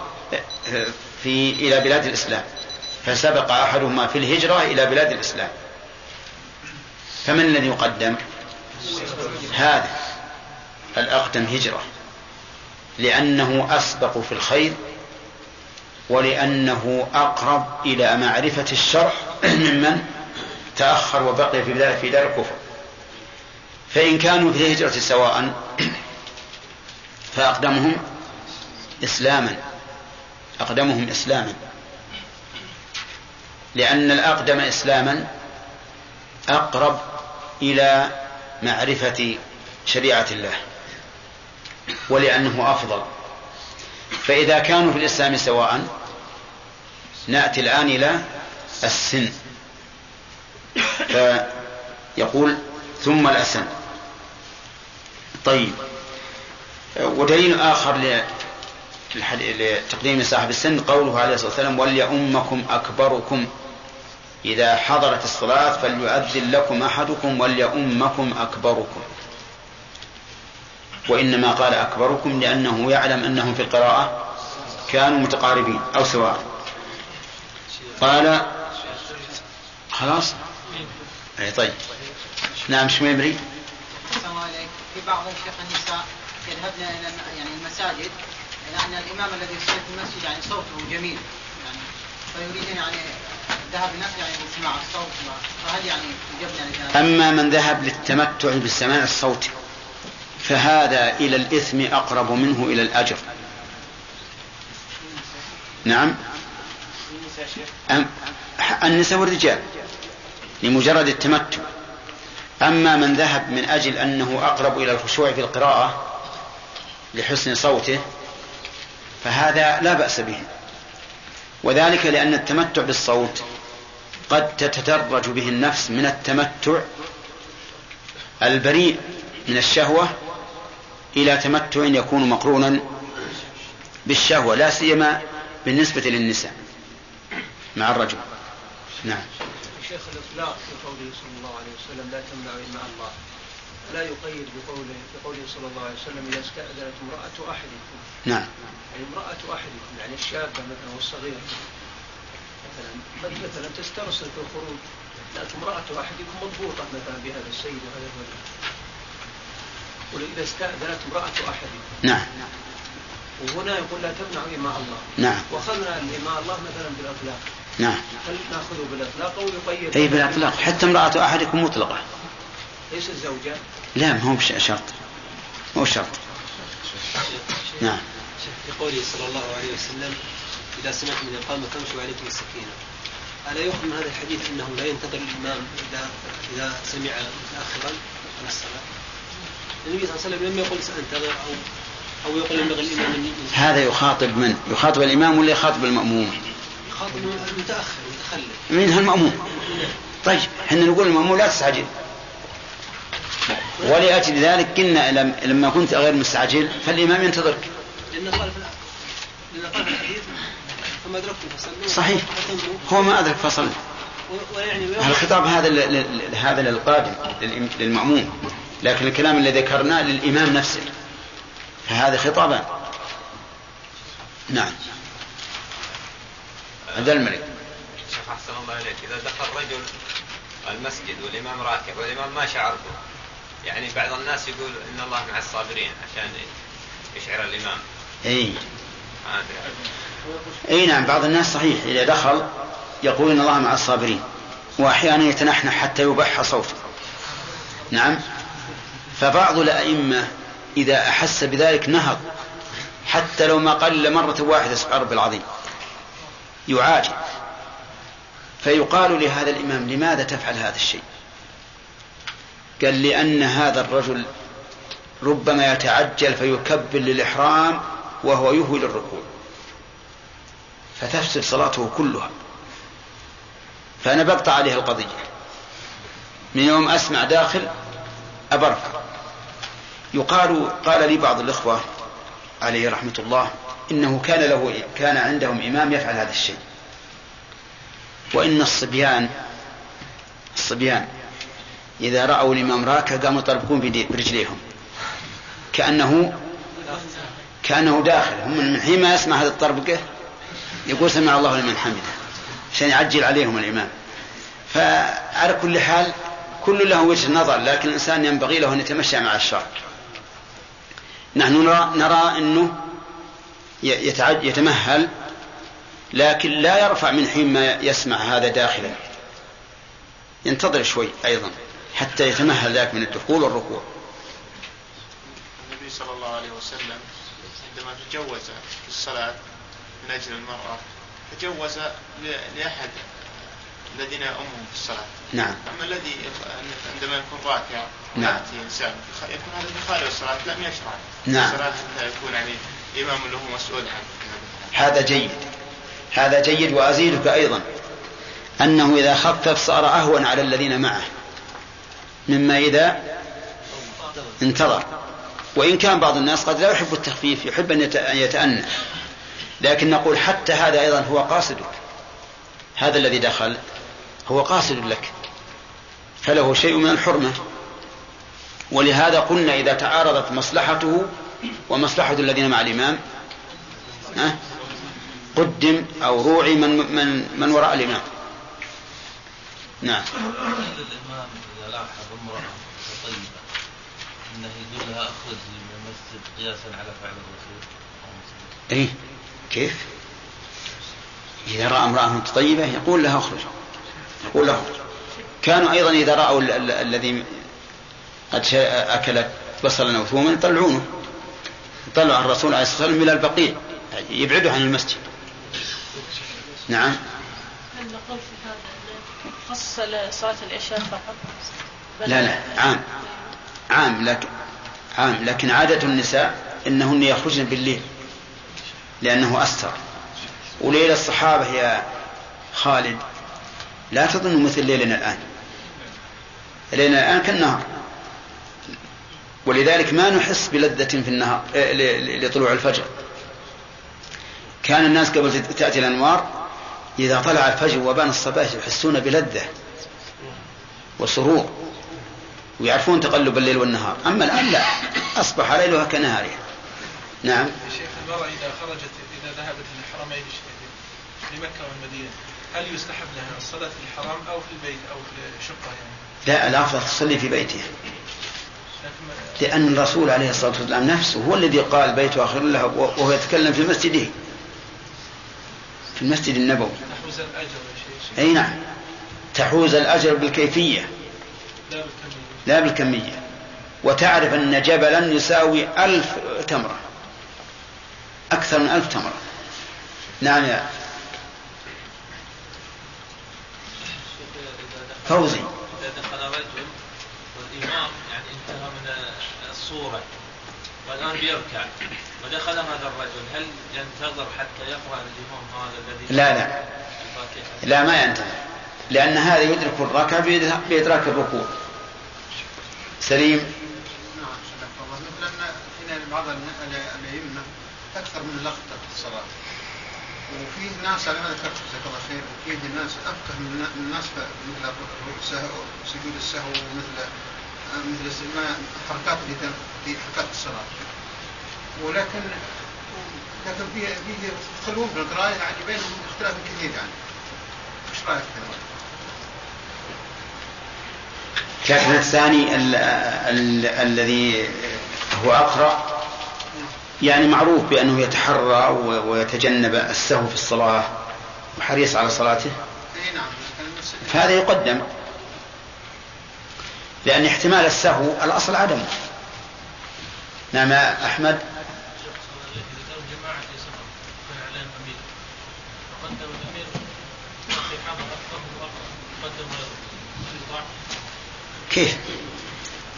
في إلى بلاد الإسلام. فسبق أحدهما في الهجرة إلى بلاد الإسلام. فمن الذي يقدم؟ هذا الأقدم هجرة. لأنه أسبق في الخير ولأنه أقرب إلى معرفة الشرع *clears throat* ممن تأخر وبقي في دار في دار الكفر. فإن كانوا في الهجرة سواء *clears throat* فأقدمهم إسلاما. أقدمهم إسلاما. لأن الأقدم إسلاما أقرب إلى معرفة شريعة الله ولأنه أفضل. فإذا كانوا في الإسلام سواء نأتي الآن إلى السن. فيقول ثم الأسن. طيب. ودليل آخر لتقديم صاحب السن قوله عليه الصلاة والسلام وليؤمكم أكبركم. إذا حضرت الصلاة فليؤذن لكم أحدكم وليؤمكم أكبركم. وإنما قال أكبركم لأنه يعلم أنهم في القراءة كانوا متقاربين أو سواء. قال خلاص؟ أي طيب. نعم شميمري في بعض النساء يذهبن إلى يعني المساجد. لأن الإمام الذي يصلي في المسجد يعني صوته جميل يعني فيريدون يعني الذهاب يعني لسماع الصوت فهل يعني يجبن أما من ذهب للتمتع بالسماع الصوتي فهذا إلى الإثم أقرب منه إلى الأجر. نعم. النساء والرجال لمجرد التمتع. أما من ذهب من أجل أنه أقرب إلى الخشوع في القراءة لحسن صوته فهذا لا بأس به. وذلك لأن التمتع بالصوت قد تتدرج به النفس من التمتع البريء من الشهوة إلى تمتع يكون مقرونا بالشهوة لا سيما بالنسبة للنساء مع الرجل. نعم. شيخ الإطلاق في قوله صلى الله عليه وسلم لا تمنعوا إماء الله. لا يقيد بقوله بقوله صلى الله عليه وسلم إذا استأذنت امرأة أحدكم. نعم. يعني امرأة أحدكم يعني الشابة مثلا والصغيرة. مثلا مثلا تسترسل في الخروج لكن امرأة أحدكم مضبوطة مثلا بهذا السيد وهذا الرجل يقول إذا استأذنت امرأة أحدكم. نعم. وهنا يقول لا تمنع إماء الله. نعم. وأخذنا الإماء الله مثلا بالإطلاق نعم. هل نأخذه بالإطلاق أو يقيد؟ أي بالإطلاق حتى امرأة أحدكم مطلقة. ليس الزوجة. لا ما هو شرط. مو شرط. نعم. في قوله صلى الله عليه وسلم إذا سمعتم من الإقامة فامشوا عليكم السكينة. ألا يؤخذ من هذا الحديث أنه لا ينتظر الإمام إذا إذا سمع متأخرا من الصلاة؟ النبي صلى الله عليه وسلم لم يقل سأنتظر أو أو يقول ينبغي الإمام أن هذا يخاطب من؟ يخاطب الإمام ولا يخاطب المأموم؟ يخاطب المتأخر المتخلف. منها المأموم. طيب إحنا نقول المأموم لا تستعجل. ولأجل ذلك قلنا لم- لما كنت غير مستعجل فالإمام ينتظرك. لأن قال في لأن قال في الحديث فما أدركتم فصلوا. صحيح. هو ما أدرك فصل الخطاب هذا هذا للقادم للمأموم. لكن الكلام الذي ذكرناه للإمام نفسه. فهذا خطابان. نعم. عبد الملك. شيخ أحسن الله إليك. إذا دخل رجل المسجد والإمام راكب والإمام ما شعر به يعني بعض الناس يقول إن الله مع الصابرين عشان يشعر الإمام. إي. إي نعم بعض الناس صحيح. إذا دخل يقول إن الله مع الصابرين وأحيانا يتنحنح حتى يبح صوته. نعم. فبعض الأئمة إذا أحس بذلك نهض حتى لو ما قل مرة واحدة سبحان ربي العظيم. يعاجل. فيقال لهذا الإمام لماذا تفعل هذا الشيء؟ قال لأن هذا الرجل ربما يتعجل فيكبر للإحرام وهو يهوي للركوع. فتفسد صلاته كلها. فأنا بقطع عليه القضية. من يوم أسمع داخل أبرك. يقال قال لي بعض الإخوة عليه رحمة الله إنه كان له كان عندهم إمام يفعل هذا الشيء. وإن الصبيان الصبيان إذا رأوا الإمام راكع قاموا يطربقون برجليهم كأنه كأنه داخل. هم من حين ما يسمع هذا الطربقة يقول سمع الله لمن حمده. عشان يعجل عليهم الإمام. فعلى كل حال كل له وجه نظر لكن الإنسان ينبغي له أن يتمشى مع الشرع نحن نرى, نرى أنه يتمهل لكن لا يرفع من حين ما يسمع هذا داخلا. ينتظر شوي أيضا. حتى يتمهل ذاك من الدخول والركوع. النبي صلى الله عليه وسلم عندما تجوز في الصلاة من أجل المرأة تجوز لأحد الذين يؤمهم في الصلاة. نعم. أما الذي عندما يكون راكع نعم. يأتي إنسان يكون هذا في خارج الصلاة لم يشرع. نعم. الصلاة حتى يكون يعني إمام له مسؤول عنه هذا جيد. هذا جيد وأزيدك أيضا. أنه إذا خفف صار أهون على الذين معه. مما إذا انتظر. وإن كان بعض الناس قد لا يحب التخفيف يحب أن يت- أن يتأنى لكن نقول حتى هذا أيضا هو قاصدك هذا الذي دخل هو قاصد لك. فله شيء من الحرمة. ولهذا قلنا إذا تعارضت مصلحته ومصلحة الذين مع الإمام ها؟ قدم أو روعي من, من, من وراء الإمام. نعم. لاحظ امرأة طيبة. أنه يقول لها أخرجي من المسجد قياسا على فعل الرسول. إيه؟ كيف؟ إذا رأى امرأة طيبة يقول لها اخرج. يقول لها اخرج. كانوا أيضا إذا رأوا ال- ال- الذي قد أكلت بصلا أو ثوما يطلعونه. يطلع الرسول عليه الصلاة والسلام إلى البقيع. يبعده عن المسجد. نعم. هل نقول في هذا خص صلاة العشاء فقط؟ لا لا عام. عام لكن عام. لكن عادة النساء إنهن يخرجن بالليل لأنه أستر. وليل الصحابة يا خالد لا تظن مثل ليلنا الآن. ليلنا الآن كالنهار. ولذلك ما نحس بلذة في النهار آه، لطلوع الفجر. كان الناس قبل تأتي الأنوار إذا طلع الفجر وبان الصباح يحسون بلذة وسرور. ويعرفون تقلب الليل والنهار. أما الآن لا. أصبح ليلها كنهارها. نعم. شيخ المرأة إذا خرجت إذا ذهبت للحرمين في مكة والمدينة هل يستحب لها الصلاة في الحرم أو في البيت أو في الشقة يعني؟ لا الأفضل تصلي في بيتها. لأن الرسول عليه الصلاة والسلام نفسه هو الذي قال بيت آخر له وهو يتكلم في مسجده. في المسجد النبوي. تحوز الأجر يا شيخ. أي نعم. تحوز الأجر بالكيفية. لا بالكمية لا بالكمية. وتعرف أن جبلا يساوي ألف تمرة. أكثر من ألف تمرة. نعم يا فوزي. إذا دخل رجل والإمام يعني انتهى من الصورة والآن بيركع ودخل هذا الرجل هل ينتظر حتى يقرأ الإمام هذا الذي لا لا. لا ما ينتظر. لأن هذا يدرك الركعة بإدراك الركوع. سليم. نعم مثل أن بعض الأئمة أكثر من لقطة في الصلاة. وفيه ناس على ما ذكرت جزاك الله خير. وفيه ناس افقه من الناس مثل سجود السهو ومثل مثل ما حركات في حركات الصلاة. ولكن لكن في في تخلون في القراءه يعني بينهم اختلاف كثير يعني. إيش رأيك؟ في هذا؟ لكن الثاني الذي هو أقرأ يعني معروف بأنه يتحرى ويتجنب السهو في الصلاة وحريص على صلاته. فهذا يقدم لأن احتمال السهو الأصل عدمه نعم أحمد. كيف؟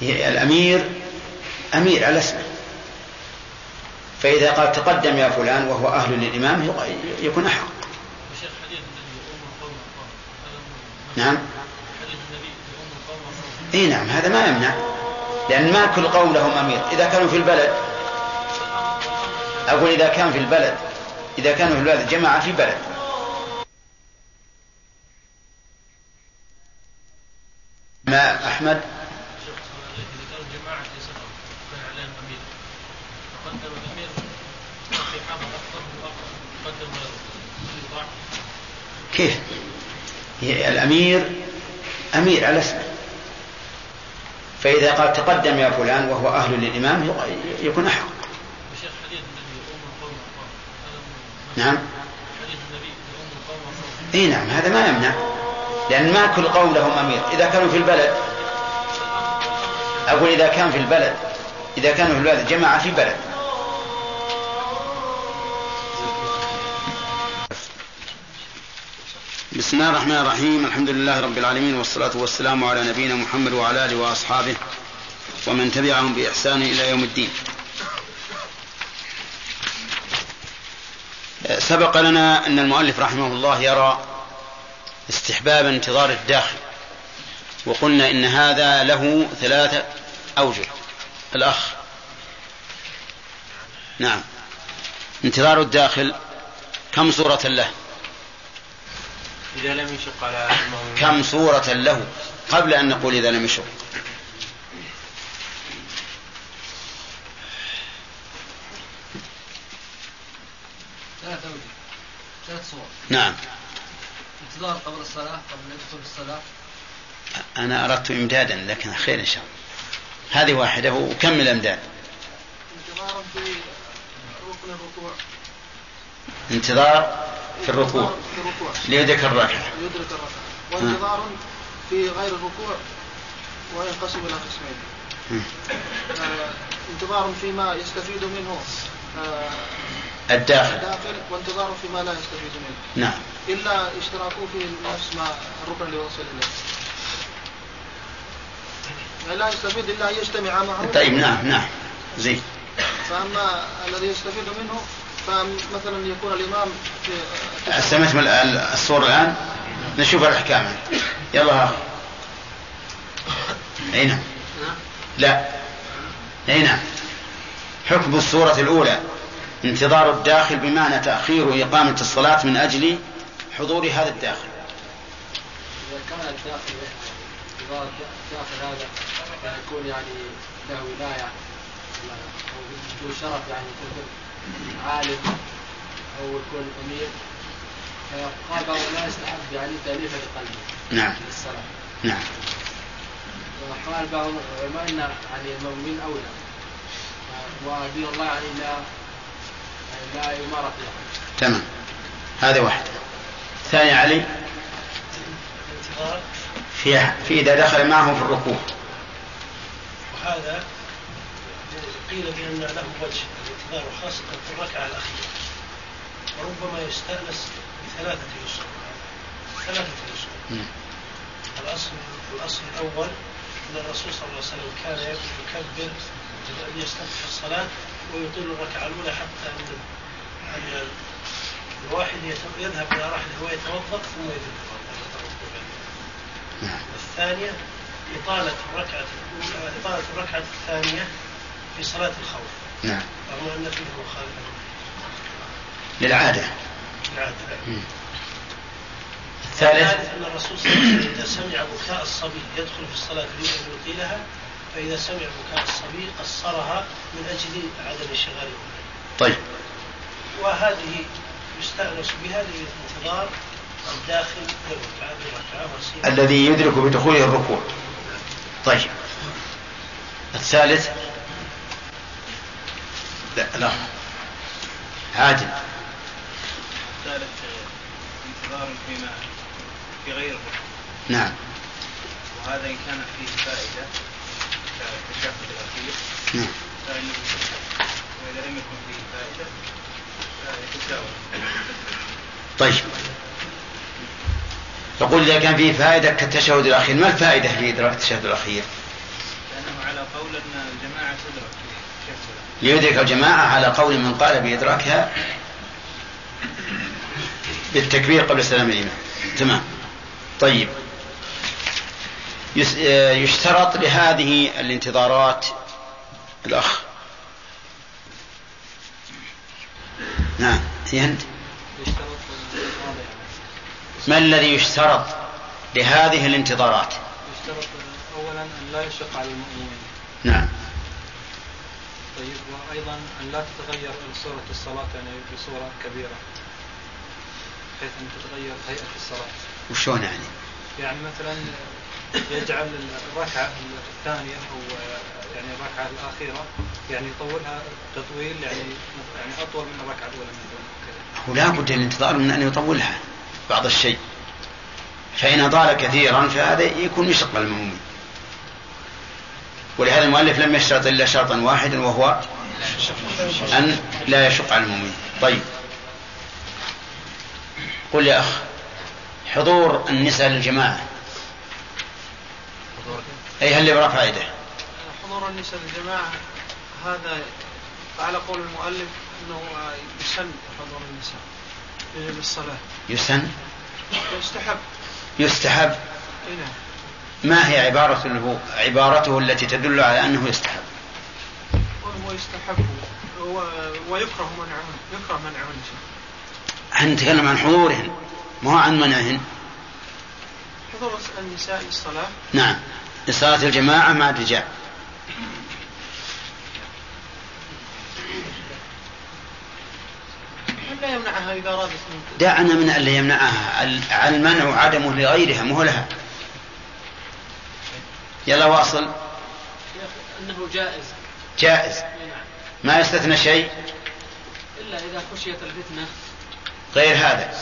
الأمير أمير على اسمه فإذا قال تقدم يا فلان وهو أهل للإمام يكون أحق. نعم. إي نعم هذا ما يمنع. لأن ما كل قوم لهم أمير. إذا كانوا في البلد أقول إذا كان في البلد إذا كانوا في البلد جماعة في بلد. ما أحمد. كيف؟ الأمير أمير على اسمه. فإذا قال تقدم يا فلان وهو أهل للإمام يكون أحق. نعم. إي نعم هذا ما يمنع. لأن ما كل قوم لهم أمير. إذا كانوا في البلد أقول إذا كان في البلد إذا كانوا في البلد جماعة في بلد بسم الله الرحمن الرحيم. الحمد لله رب العالمين والصلاة والسلام على نبينا محمد وعلى آله وأصحابه ومن تبعهم بإحسان إلى يوم الدين. سبق لنا أن المؤلف رحمه الله يرى استحباب انتظار الداخل. وقلنا إن هذا له ثلاثة أوجه. الأخ. نعم. انتظار الداخل. كم صورة له؟ إذا لم يشق على كم صورة له؟ قبل أن نقول إذا لم يشق. ثلاث أوجه. ثلاث صور. نعم. انتظار قبل الصلاة قبل يدخل الصلاة؟ أنا أردت إمدادا لكن خير إن شاء الله. هذه واحدة وكمل إمداد انتظار في ركن الركوع. انتظار في الركوع. ليدرك الركعة. يدرك الركعة. وانتظار في غير الركوع وينقسم إلى قسمين. آه، انتظار فيما يستفيد منه آه، الداخل. الداخل وانتظار فيما لا يستفيد منه. نعم. إلا اشتراكه في نفس ما الركن اللي وصل إليه. لا يستفيد إلا أن يجتمع معه. طيب نعم نعم. زين. فأما الذي يستفيد منه فمثلا يكون الإمام في سمعتم ال- ال- الصورة الآن؟ نشوف الأحكام. يلا. ها. أي نعم. لا. أي نعم. حكم الصورة الأولى. انتظار الداخل بمعنى تأخير إقامة الصلاة من أجل حضور هذا الداخل. إذا كان الداخل الداخل هذا يكون يعني له ولاية أو شرف يعني يكون عالم أو يكون أمير بعض لا يستحب يعني تأليف لقلبه نعم. للصلاة نعم. وقال بعض العلماء أن يعني المؤمنين أولى. ودين الله يعني لا يمارس له تمام. هذا واحد. ثاني علي. الانتظار في, في إذا دخل معه في الركوع. وهذا قيل بأن له وجه الانتظار خاصة في الركعة الأخيرة وربما يستأنس بثلاثة يسر. ثلاثة يسر. الأصل الأصل الأول أن الرسول صلى الله عليه وسلم كان يكبر أن يستفتح الصلاة ويطيل الركعة الأولى حتى أن أن الواحد يذهب إلى رحله ويتوضأ ثم يذهب الثانية إطالة الركعة الأولى إطالة الركعة الثانية في صلاة الخوف. نعم. رغم أن فيه مخالفة. للعادة. العادة مم. الثالث. أن الرسول صلى الله عليه وسلم إذا سمع بكاء الصبي يدخل في الصلاة يريد أن يطيلها فإذا سمع بكاء الصبي قصرها من أجل عدم انشغاله طيب. وهذه يستأنس بها لانتظار الداخل الذي يدرك بدخوله الركوع. طيب. الثالث. لا لا. عادل. الثالث انتظار فيما في غير الركن نعم. وهذا إن كان فيه فائدة. نعم. لم يكن فيه فيتساوى طيب. يقول إذا كان فيه فائدة كالتشهد الأخير ما الفائدة في إدراك التشهد الأخير؟ لأنه على قول أن الجماعة تدرك ليدرك الجماعة على قول من قال بإدراكها بالتكبير قبل سلام الإمام. تمام. طيب. يشترط لهذه الانتظارات الأخ. نعم هي أنت يشترط واضح ما الذي يشترط لهذه الانتظارات؟ يشترط اولا ان لا يشق على المؤمنين نعم. طيب وأيضا ان لا تتغير صورة الصلاة يعني بصورة كبيرة بحيث أن تتغير هيئة الصلاة. وشون يعني؟ يعني مثلا يجعل الركعة الثانية أو يعني الركعة الأخيرة يعني يطولها تطويل يعني يعني أطول من الركعة الأولى مثلا كذا هو لا بد للانتظار من أن يطولها بعض الشيء. فإن أطال كثيرا فهذا يكون على المؤمن ولهذا المؤلف لم يشترط إلا شرطا واحدا وهو أن لا يشق على المؤمن. طيب. قل يا أخ حضور النساء للجماعة. أي هل يبرى فائدة حضور النساء الجماعة هذا على قول المؤلف أنه يسن حضور النساء يجب الصلاة يسن؟ يستحب. يستحب. إيه نعم. ما هي عبارته عبارته التي تدل على أنه يستحب؟ وهو يستحب ويكره منعهن يكره منعهن إحنا نتكلم عن حضورهن؟ ما هو عن منعهن؟ حضور النساء للصلاة. نعم. لصلاة الجماعة مع الرجال. لا يمنعها إذا دعنا من اللي يمنعها. ال- المنع وعدمه لغيرها مو لها. يلا واصل. أنه جائز. جائز. ما يستثنى شيء. إلا إذا خشيت الفتنة. غير هذا.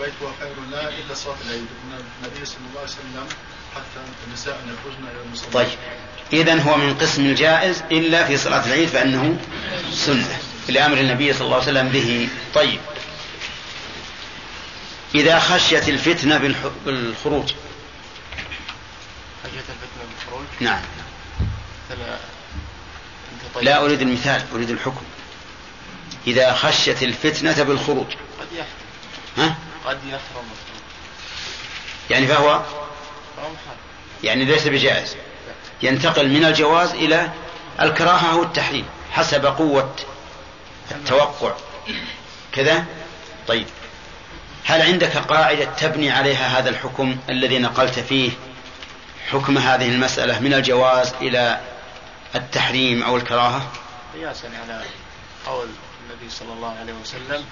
البيت هو خير لا إلا صلاة العيد. النبي صلى الله عليه وسلم حتى النساء يخرجن إلى المصلى. طيب. إذا هو من قسم الجائز إلا في صلاة العيد فإنه سنة لأمر النبي صلى الله عليه وسلم به. طيب. إذا خشيت الفتنة بالح- بالخروج. خشية الفتنة بالخروج؟ نعم. طيب. لا أريد المثال أريد الحكم. إذا خشيت الفتنة بالخروج. قد يحرم ها؟ قد يحرم يعني فهو يعني ليس بجائز. ينتقل من الجواز إلى الكراهة أو التحريم حسب قوة التوقع. كذا؟ طيب. هل عندك قاعدة تبني عليها هذا الحكم الذي نقلت فيه حكم هذه المسألة من الجواز إلى التحريم أو الكراهة؟ قياسا على قول النبي صلى الله عليه وسلم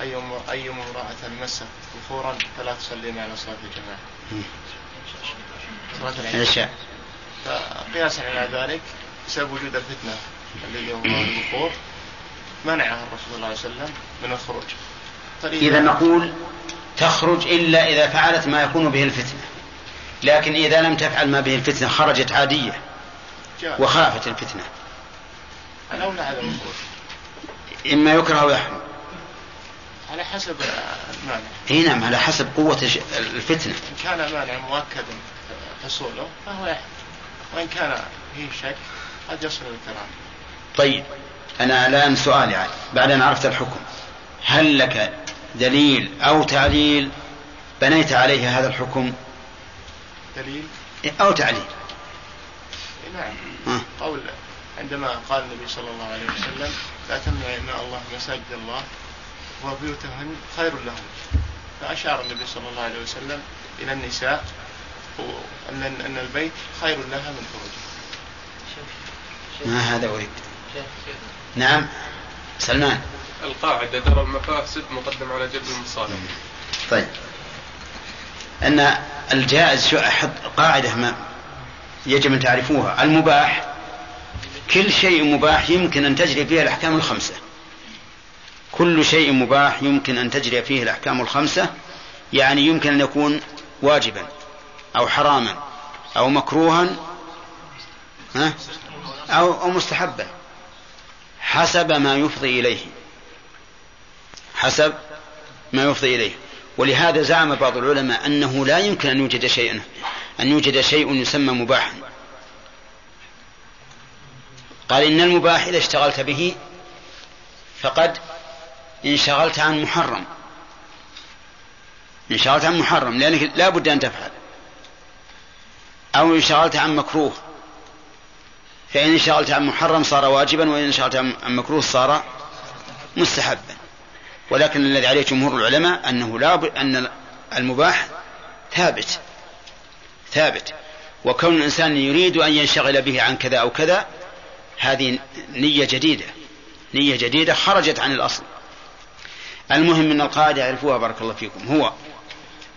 أي أي امرأة مست بخورا فلا تصلي معنا صلاة الجماعة. صلاة العشاء. فقياسا على ذلك بسبب وجود الفتنة الذي هو البخور منعها الرسول صلى الله عليه وسلم من الخروج. إذا نقول تخرج إلا إذا فعلت ما يكون به الفتنة. لكن إذا لم تفعل ما به الفتنة خرجت عادية. وخافت الفتنة. الأولى عدم الخروج إما يكره أو يحرم. على حسب المانع. إي نعم على حسب قوة الفتنة. إن كان مانع مؤكد حصوله فهو يحرم وإن كان فيه شك قد يصل للكراهة طيب أنا الآن سؤالي عاد. بعد أن عرفت الحكم هل لك دليل أو تعليل بنيت عليه هذا الحكم؟ دليل؟ أو تعليل. نعم. ها. قول عندما قال النبي صلى الله عليه وسلم لا تمنع إماء الله مساجد الله. وبيوتهن خير لهم. فأشار النبي صلى الله عليه وسلم إلى النساء وأن أن البيت خير لها من خروجها. ما هذا أريد؟ نعم. سلمان. القاعدة درء المفاسد مقدم على جلب المصالح. طيب. أن الجائز شو أحد قاعدة ما يجب أن تعرفوها. المباح. كل شيء مباح يمكن أن تجري فيه الأحكام الخمسة. كل شيء مباح يمكن أن تجري فيه الأحكام الخمسة يعني يمكن أن يكون واجبا أو حراما أو مكروها ها؟ أو أو مستحبا حسب ما يفضي إليه. حسب ما يفضي إليه. ولهذا زعم بعض العلماء أنه لا يمكن أن يوجد شيء أن يوجد شيء يسمى مباحا. قال إن المباح إذا اشتغلت به فقد انشغلت عن محرم. انشغلت عن محرم لأنك لا بد أن تفعل. أو انشغلت عن مكروه. فإن انشغلت عن محرم صار واجبا وإن انشغلت عن مكروه صار مستحبا. ولكن الذي عليه جمهور العلماء أنه لا ب... أن المباح ثابت. ثابت. وكون الإنسان يريد أن ينشغل به عن كذا أو كذا هذه نية جديدة. نية جديدة خرجت عن الأصل. المهم من القاعدة يعرفوها بارك الله فيكم. هو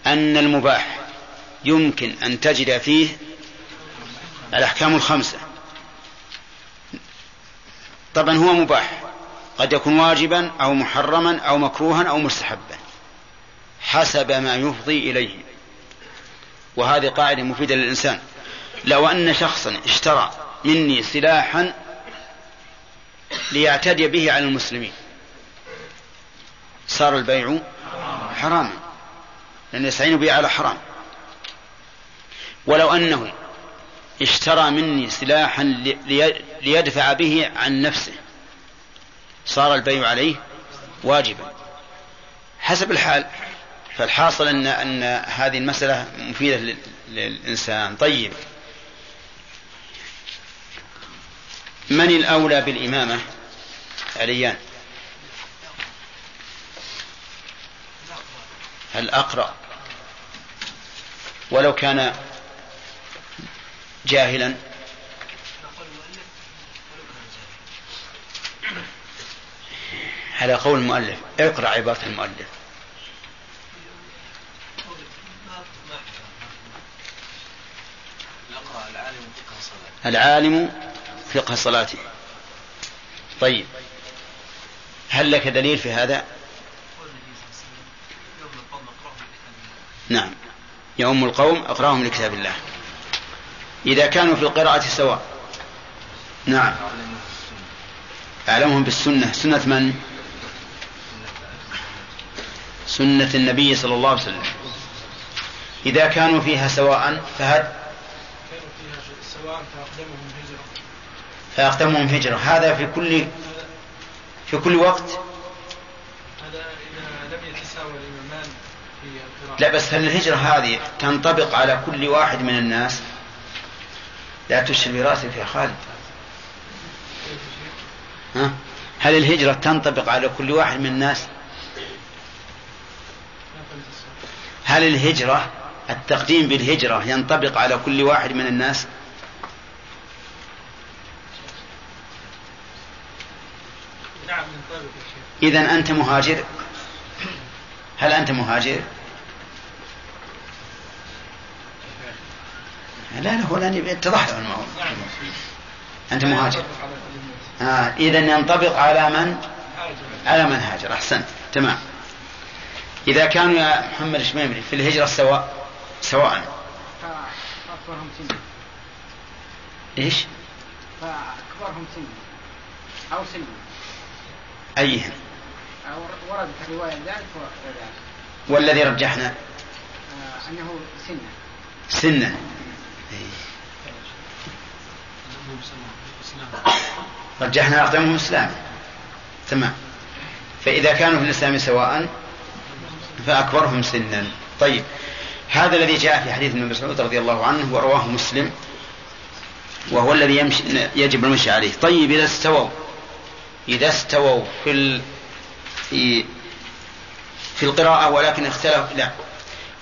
أن المباح يمكن أن تجد فيه الأحكام الخمسة. طبعا هو مباح. قد يكون واجبا أو محرما أو مكروها أو مستحبا حسب ما يفضي إليه. وهذه قاعدة مفيدة للإنسان. لو أن شخصا اشترى مني سلاحا ليعتدي به على المسلمين. صار البيع حراما. لأن يستعين به على حرام. ولو أنه اشترى مني سلاحا لي- ليدفع به عن نفسه صار البيع عليه واجبا. حسب الحال فالحاصل ان أن هذه المسألة مفيدة لل- للإنسان. طيب. من الأولى بالإمامة؟ عليان. الأقرأ. ولو كان جاهلا. على قول المؤلف. اقرأ عبارة المؤلف. العالم فقه صلاته. طيب. هل لك دليل في هذا؟ نعم. يوم القوم أقراهم لكتاب الله. إذا كانوا في القراءة سواء. نعم. أعلمهم بالسنة. سنة من؟ سنة النبي صلى الله عليه وسلم. إذا كانوا فيها سواء فهد كانوا فيها سواء فأقدمهم هجرة فأقدمهم هجرة هذا في كل في كل وقت هذا إذا لم يتساوى الإمامان في القراءة لا بس هل الهجرة هذه تنطبق على كل واحد من الناس. لا تشر برأسك يا خالد. ها؟ هل الهجرة تنطبق على كل واحد من الناس؟ هل الهجرة التقديم بالهجرة ينطبق على كل واحد من الناس؟ نعم إذا أنت مهاجر. هل أنت مهاجر؟ لا لا هو الآن اتضح له الموضوع أنت مهاجر. آه إذا ينطبق على من؟ على من هاجر أحسنت. تمام. إذا كانوا يا محمد الشميمري في الهجرة سواء سواء. فأكبرهم سنا إيش؟ فأكبرهم سنا أو سنا أيهم وردت الرواية ذلك وذلك والذي رجحنا؟ آه، أنه سنا سنا رجحنا أقدمهم إسلاما تمام. فإذا كانوا في الإسلام سواء فأكبرهم سنا. طيب. هذا الذي جاء في حديث ابن مسعود رضي الله عنه ورواه مسلم وهو الذي يمشي يجب المشي عليه. طيب إذا استووا. إذا استووا في ال... في في القراءة ولكن اختلف لا.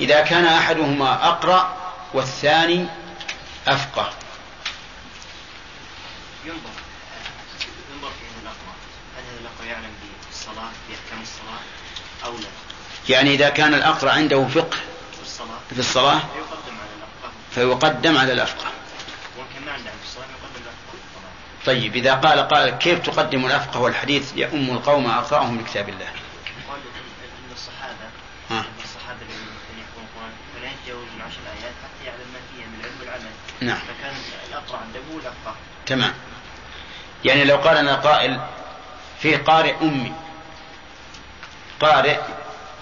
إذا كان أحدهما أقرأ والثاني أفقه. ينظر. ينظر في الأقوى هل هذا الأقوى يعلم بالصلاة بأحكام الصلاة أو لا؟ يعني إذا كان الأقرأ عنده فقه في الصلاة. في الصلاة فيقدم على الأفقه. طيب إذا قال قال كيف تقدم الأفقه والحديث يؤم القوم أقرأهم لكتاب الله قال أن الصحابة ها. أن الصحابة الذين كانوا يحفظون القرآن فلا يتجاوزون عشر آيات حتى يعلم ما فيها من العلم والعمل نعم. فكان الأقرع عنده الأفقه تمام. يعني لو قال أنا قائل في قارئ أمي. قارئ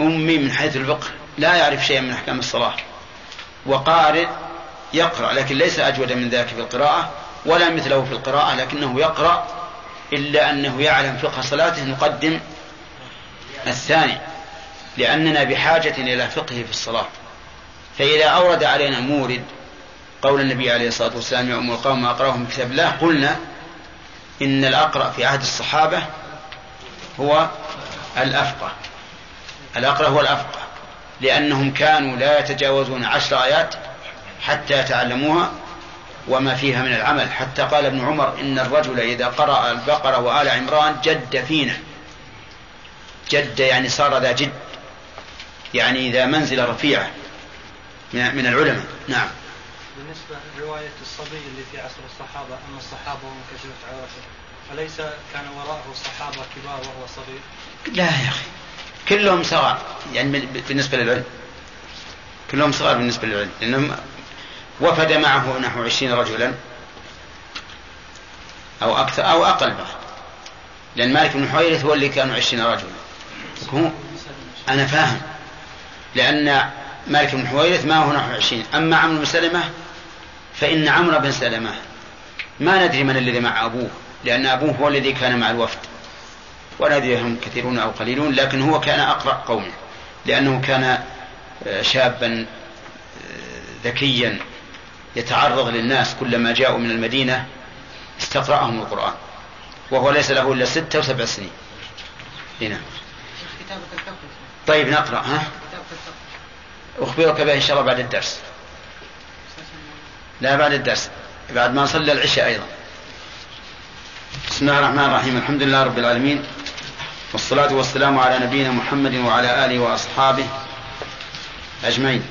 أمي من حيث الفقه لا يعرف شيئا من أحكام الصلاة. وقارئ يقرأ لكن ليس أجود من ذلك في القراءة ولا مثله في القراءة لكنه يقرأ إلا أنه يعلم فقه صلاته نقدم الثاني لأننا بحاجة إلى فقهه في الصلاة. فإذا أورد علينا مورد قول النبي عليه الصلاة والسلام يا أم القوم أقرأهم من كتاب الله. قلنا إن الأقرأ في عهد الصحابة هو الأفقه. الأقرأ هو الأفقه. لأنهم كانوا لا يتجاوزون عشر آيات حتى يتعلموها وما فيها من العمل. حتى قال ابن عمر إن الرجل إذا قرأ البقرة وآل عمران جد فينا. جد يعني صار ذا جد. يعني ذا منزلة رفيعة من العلماء. نعم. بالنسبة لرواية الصبي اللي في عصر الصحابة أما الصحابة وانكشفت عورته فليس كان وراءه صحابة كبار وهو صغير لا يا أخي. كلهم صغار. يعني بالنسبة للعلم. كلهم صغار بالنسبة للعلم. لأنهم وفد معه نحو عشرين رجلا أو أكثر أو أقل بعد لأن مالك بن حويرث هو اللي كانوا عشرين رجلا. أنا فاهم. لأن مالك بن حويرث ما هو نحو عشرين. أما عمرو بن سلمة فإن عمرو بن سلمة ما ندري من الذي مع أبوه لأن أبوه هو الذي كان مع الوفد. ولا ندري هم كثيرون أو قليلون لكن هو كان أقرأ قومه لأنه كان شابا ذكيا يتعرض للناس كلما جاءوا من المدينة استقرأهم القرآن. وهو ليس له إلا ستة وسبع سنين. هنا كتابة الفقه طيب نقرأ ها؟ أخبرك به إن شاء الله بعد الدرس. لا بعد الدرس بعد ما نصلي العشاء أيضا. بسم الله الرحمن الرحيم الحمد لله رب العالمين والصلاة والسلام على نبينا محمد وعلى آله وأصحابه أجمعين.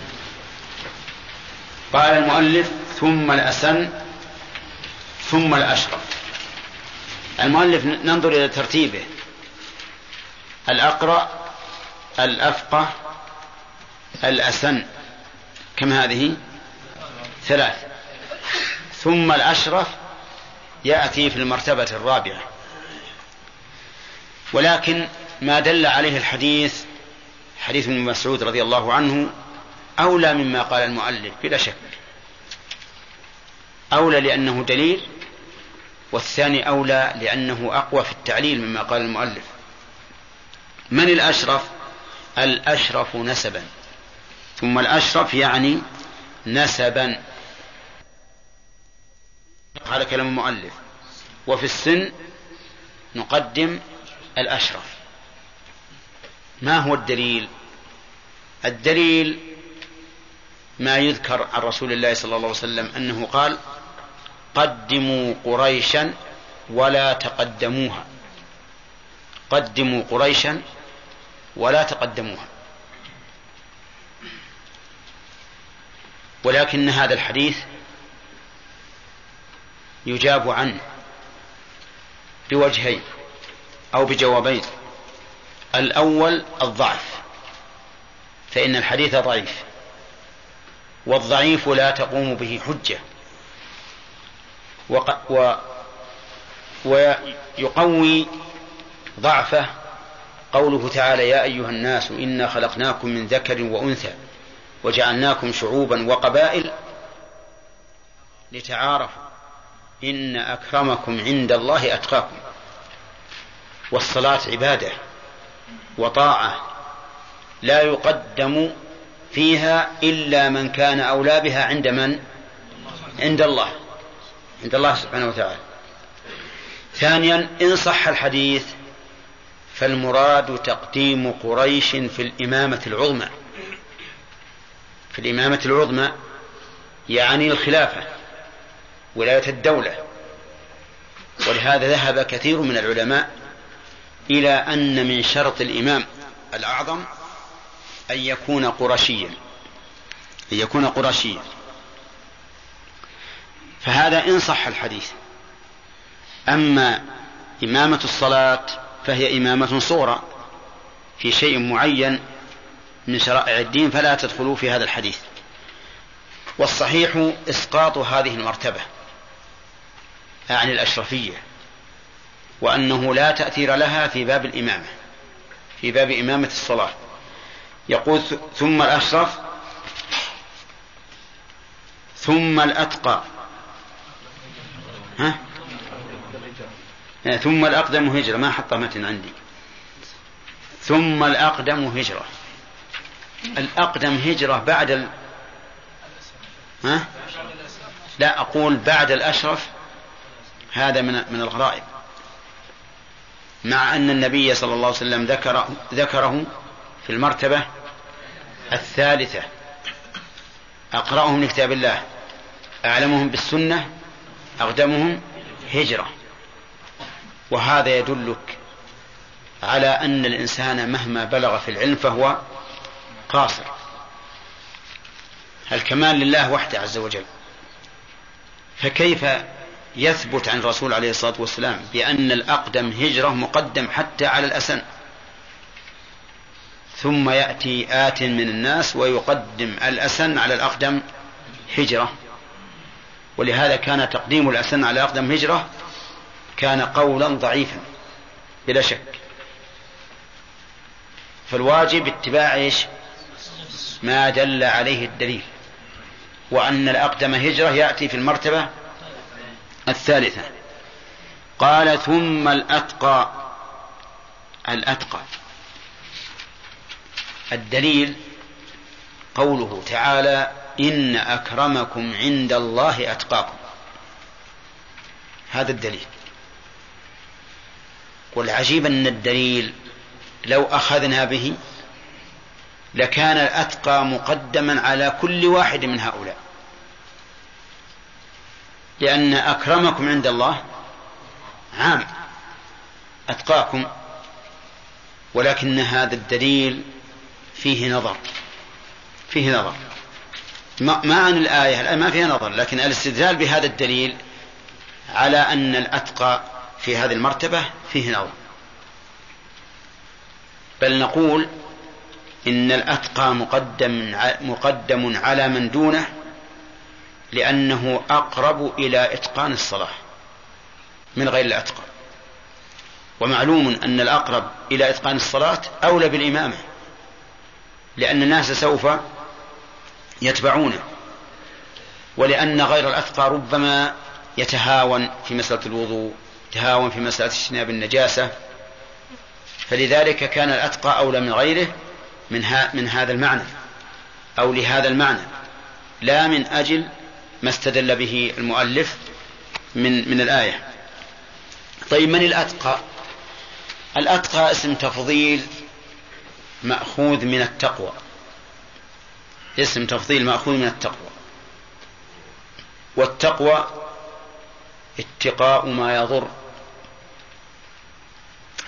قال المؤلف ثم الأسن ثم الأشرف المؤلف ننظر إلى ترتيبه. الأقرأ الأفقه الأسن. كم هذه؟ ثلاث. ثم الأشرف يأتي في المرتبة الرابعة. ولكن ما دل عليه الحديث حديث ابن مسعود رضي الله عنه أولى مما قال المؤلف بلا شك. أولى لأنه دليل والثاني أولى لأنه أقوى في التعليل مما قال المؤلف. من الأشرف؟ الأشرف نسبا. ثم الأشرف يعني نسبا. هذا كلام المؤلف. وفي السن نقدم الأشرف. ما هو الدليل؟ الدليل ما يذكر عن رسول الله صلى الله عليه وسلم أنه قال قدموا قريشا ولا تقدموها. قدموا قريشا ولا تقدموها. ولكن هذا الحديث يجاب عنه بوجهين أو بجوابين. الأول الضعف فإن الحديث ضعيف والضعيف لا تقوم به حجة. وق... و... ويقوي ضعفه قوله تعالى يا أيها الناس إنا خلقناكم من ذكر وأنثى وجعلناكم شعوبا وقبائل لتعارفوا إن أكرمكم عند الله أتقاكم. والصلاة عبادة وطاعة لا يقدم فيها إلا من كان أولى بها عند من؟ عند الله. عند الله سبحانه وتعالى. ثانيا إن صح الحديث فالمراد تقديم قريش في الإمامة العظمى. في الإمامة العظمى يعني الخلافة. ولاية الدولة. ولهذا ذهب كثير من العلماء إلى أن من شرط الإمام الأعظم أن يكون قرشيا أن يكون قرشيا. فهذا إن صح الحديث. أما إمامة الصلاة فهي إمامة صغرى في شيء معين من شرائع الدين فلا تدخلوا في هذا الحديث. والصحيح إسقاط هذه المرتبة. أعني الأشرفية وأنه لا تأثير لها في باب الإمامة في باب إمامة الصلاة. يقول ثم الأشرف ثم الأتقى. ها؟ ثم الأقدم هجرة. ما حط متن عندي. ثم الأقدم هجرة. الأقدم هجرة بعد ال... ها؟ لا أقول بعد الأشرف هذا من من الغرائب. مع أن النبي صلى الله عليه وسلم ذكر ذكره في المرتبة الثالثة. أقرأهم لكتاب الله. أعلمهم بالسنة. أقدمهم هجرة. وهذا يدلك على أن الإنسان مهما بلغ في العلم فهو قاصر. الكمال لله وحده عز وجل. فكيف يثبت عن الرسول عليه الصلاة والسلام بأن الأقدم هجرة مقدم حتى على الأسن. ثم يأتي آت من الناس ويقدم الأسن على الأقدم هجرة. ولهذا كان تقديم الأسن على الأقدم هجرة كان قولا ضعيفا بلا شك. فالواجب اتباع إيش؟ ما دل عليه الدليل. وأن الأقدم هجرة يأتي في المرتبة الثالثة. قال ثم الأتقى الأتقى. الدليل قوله تعالى إن أكرمكم عند الله أتقاكم. هذا الدليل. والعجيب أن الدليل لو أخذنا به لكان الأتقى مقدما على كل واحد من هؤلاء. لأن أكرمكم عند الله عام أتقاكم ولكن هذا الدليل فيه نظر فيه نظر. ما عن الآية الآية ما فيها نظر لكن الاستدلال بهذا الدليل على أن الأتقى في هذه المرتبة فيه نظر. بل نقول إن الأتقى مقدم مقدم على من دونه لأنه أقرب إلى إتقان الصلاة من غير الأتقى. ومعلوم أن الأقرب إلى إتقان الصلاة أولى بالإمامة لأن الناس سوف يتبعونه ولأن غير الأتقى ربما يتهاون في مسألة الوضوء يتهاون في مسألة اجتناب النجاسة. فلذلك كان الأتقى أولى من غيره من, ها من هذا المعنى أو لهذا المعنى. لا من أجل ما استدل به المؤلف من من الآية. طيب من الأتقى؟ الأتقى اسم تفضيل مأخوذ من التقوى. اسم تفضيل مأخوذ من التقوى. والتقوى اتقاء ما يضر.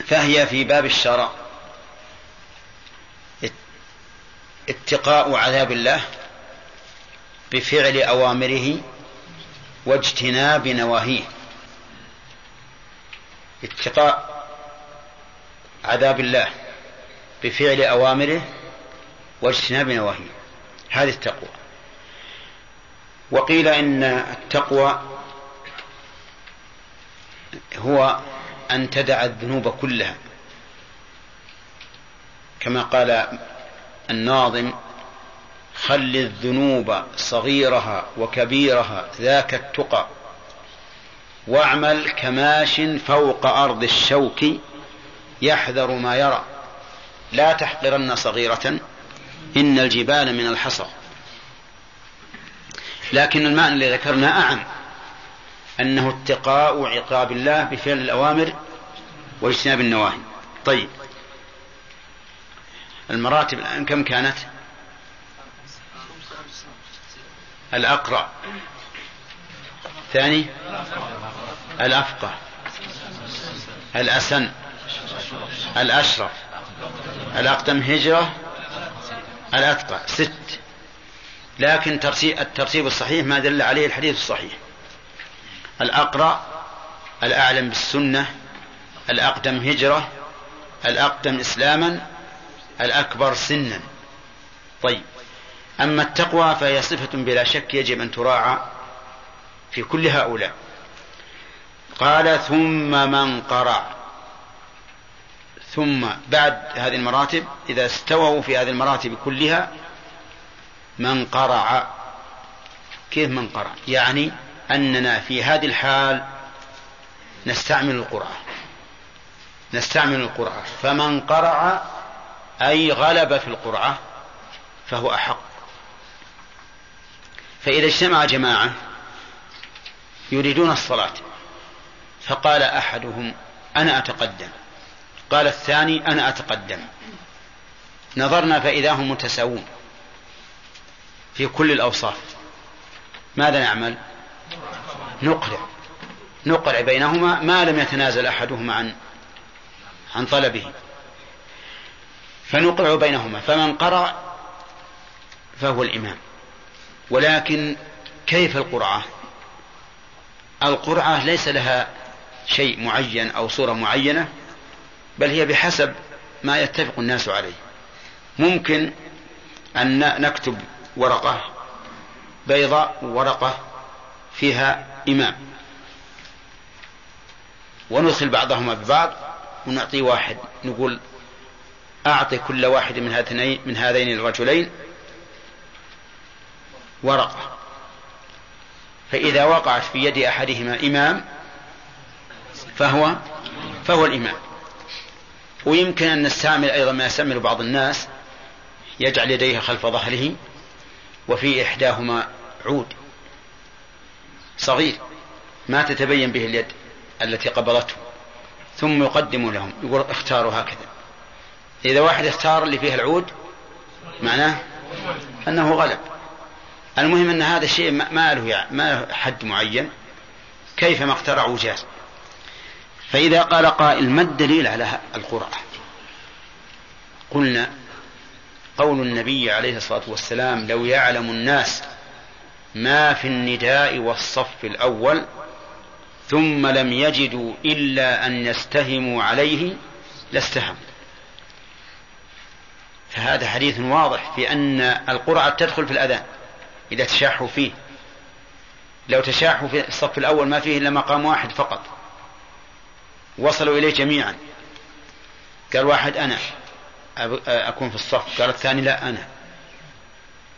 فهي في باب الشرع اتقاء عذاب الله. بفعل أوامره واجتناب نواهيه. اتقاء عذاب الله بفعل أوامره واجتناب نواهيه. هذه التقوى. وقيل إن التقوى هو أن تدع الذنوب كلها كما قال الناظم خل الذنوب صغيرها وكبيرها ذاك التقى واعمل كماش فوق أرض الشوك يحذر ما يرى. لا تحقرن صغيرة إن الجبال من الحصى. لكن المعنى الذي ذكرنا أعم أنه اتقاء عقاب الله بفعل الأوامر واجتناب النواهي. طيب المراتب الآن كم كانت؟ الأقرأ. ثاني الأفقه. الأسن. الأشرف. الأقدم هجرة. الأتقى. ست. لكن الترتيب الصحيح ما دل عليه الحديث الصحيح. الأقرأ الأعلم بالسنة. الأقدم هجرة. الأقدم إسلاما. الأكبر سنا. طيب. أما التقوى فهي صفة بلا شك يجب أن تراعى في كل هؤلاء. قال ثم من قرأ. ثم بعد هذه المراتب إذا استووا في هذه المراتب كلها من قرع كيف من قرع يعني أننا في هذه الحال نستعمل القرعة نستعمل القرعة فمن قرع أي غلب في القرعة فهو أحق. فإذا اجتمع جماعة يريدون الصلاة فقال أحدهم أنا أتقدم قال الثاني أنا أتقدم. نظرنا فإذا هم متساوون في كل الأوصاف. ماذا نعمل؟ نقرع نقرع بينهما ما لم يتنازل أحدهما عن عن طلبه. فنقرع بينهما فمن قرأ فهو الإمام. ولكن كيف القرعة؟ القرعة ليس لها شيء معين أو صورة معينة بل هي بحسب ما يتفق الناس عليه. ممكن أن نكتب ورقة بيضاء ورقة فيها إمام. وندخل بعضهما ببعض ونعطي واحد نقول أعطي كل واحد من هذين من هذين الرجلين ورقة فإذا وقعت في يد أحدهما إمام فهو فهو الإمام. ويمكن أن نستعمل أيضا ما يستعمل بعض الناس يجعل يديه خلف ظهره وفي إحداهما عود صغير ما تتبين به اليد التي قبضته ثم يقدم لهم يقول اختاروا هكذا. إذا واحد اختار اللي فيه العود معناه أنه غلب. المهم أن هذا الشيء ما له ما له حد معين. كيفما اخترعوا جاز. فإذا قال قائل ما الدليل على القرعة قلنا قول النبي عليه الصلاة والسلام لو يعلم الناس ما في النداء والصف الأول ثم لم يجدوا إلا أن يستهموا عليه لاستهموا فهذا حديث واضح في أن القرعة تدخل في الأذان. إذا تشاحوا فيه. لو تشاحوا في الصف الأول ما فيه إلا مقام واحد فقط. وصلوا إليه جميعا. قال واحد أنا. أكون في الصف. قال الثاني لا أنا.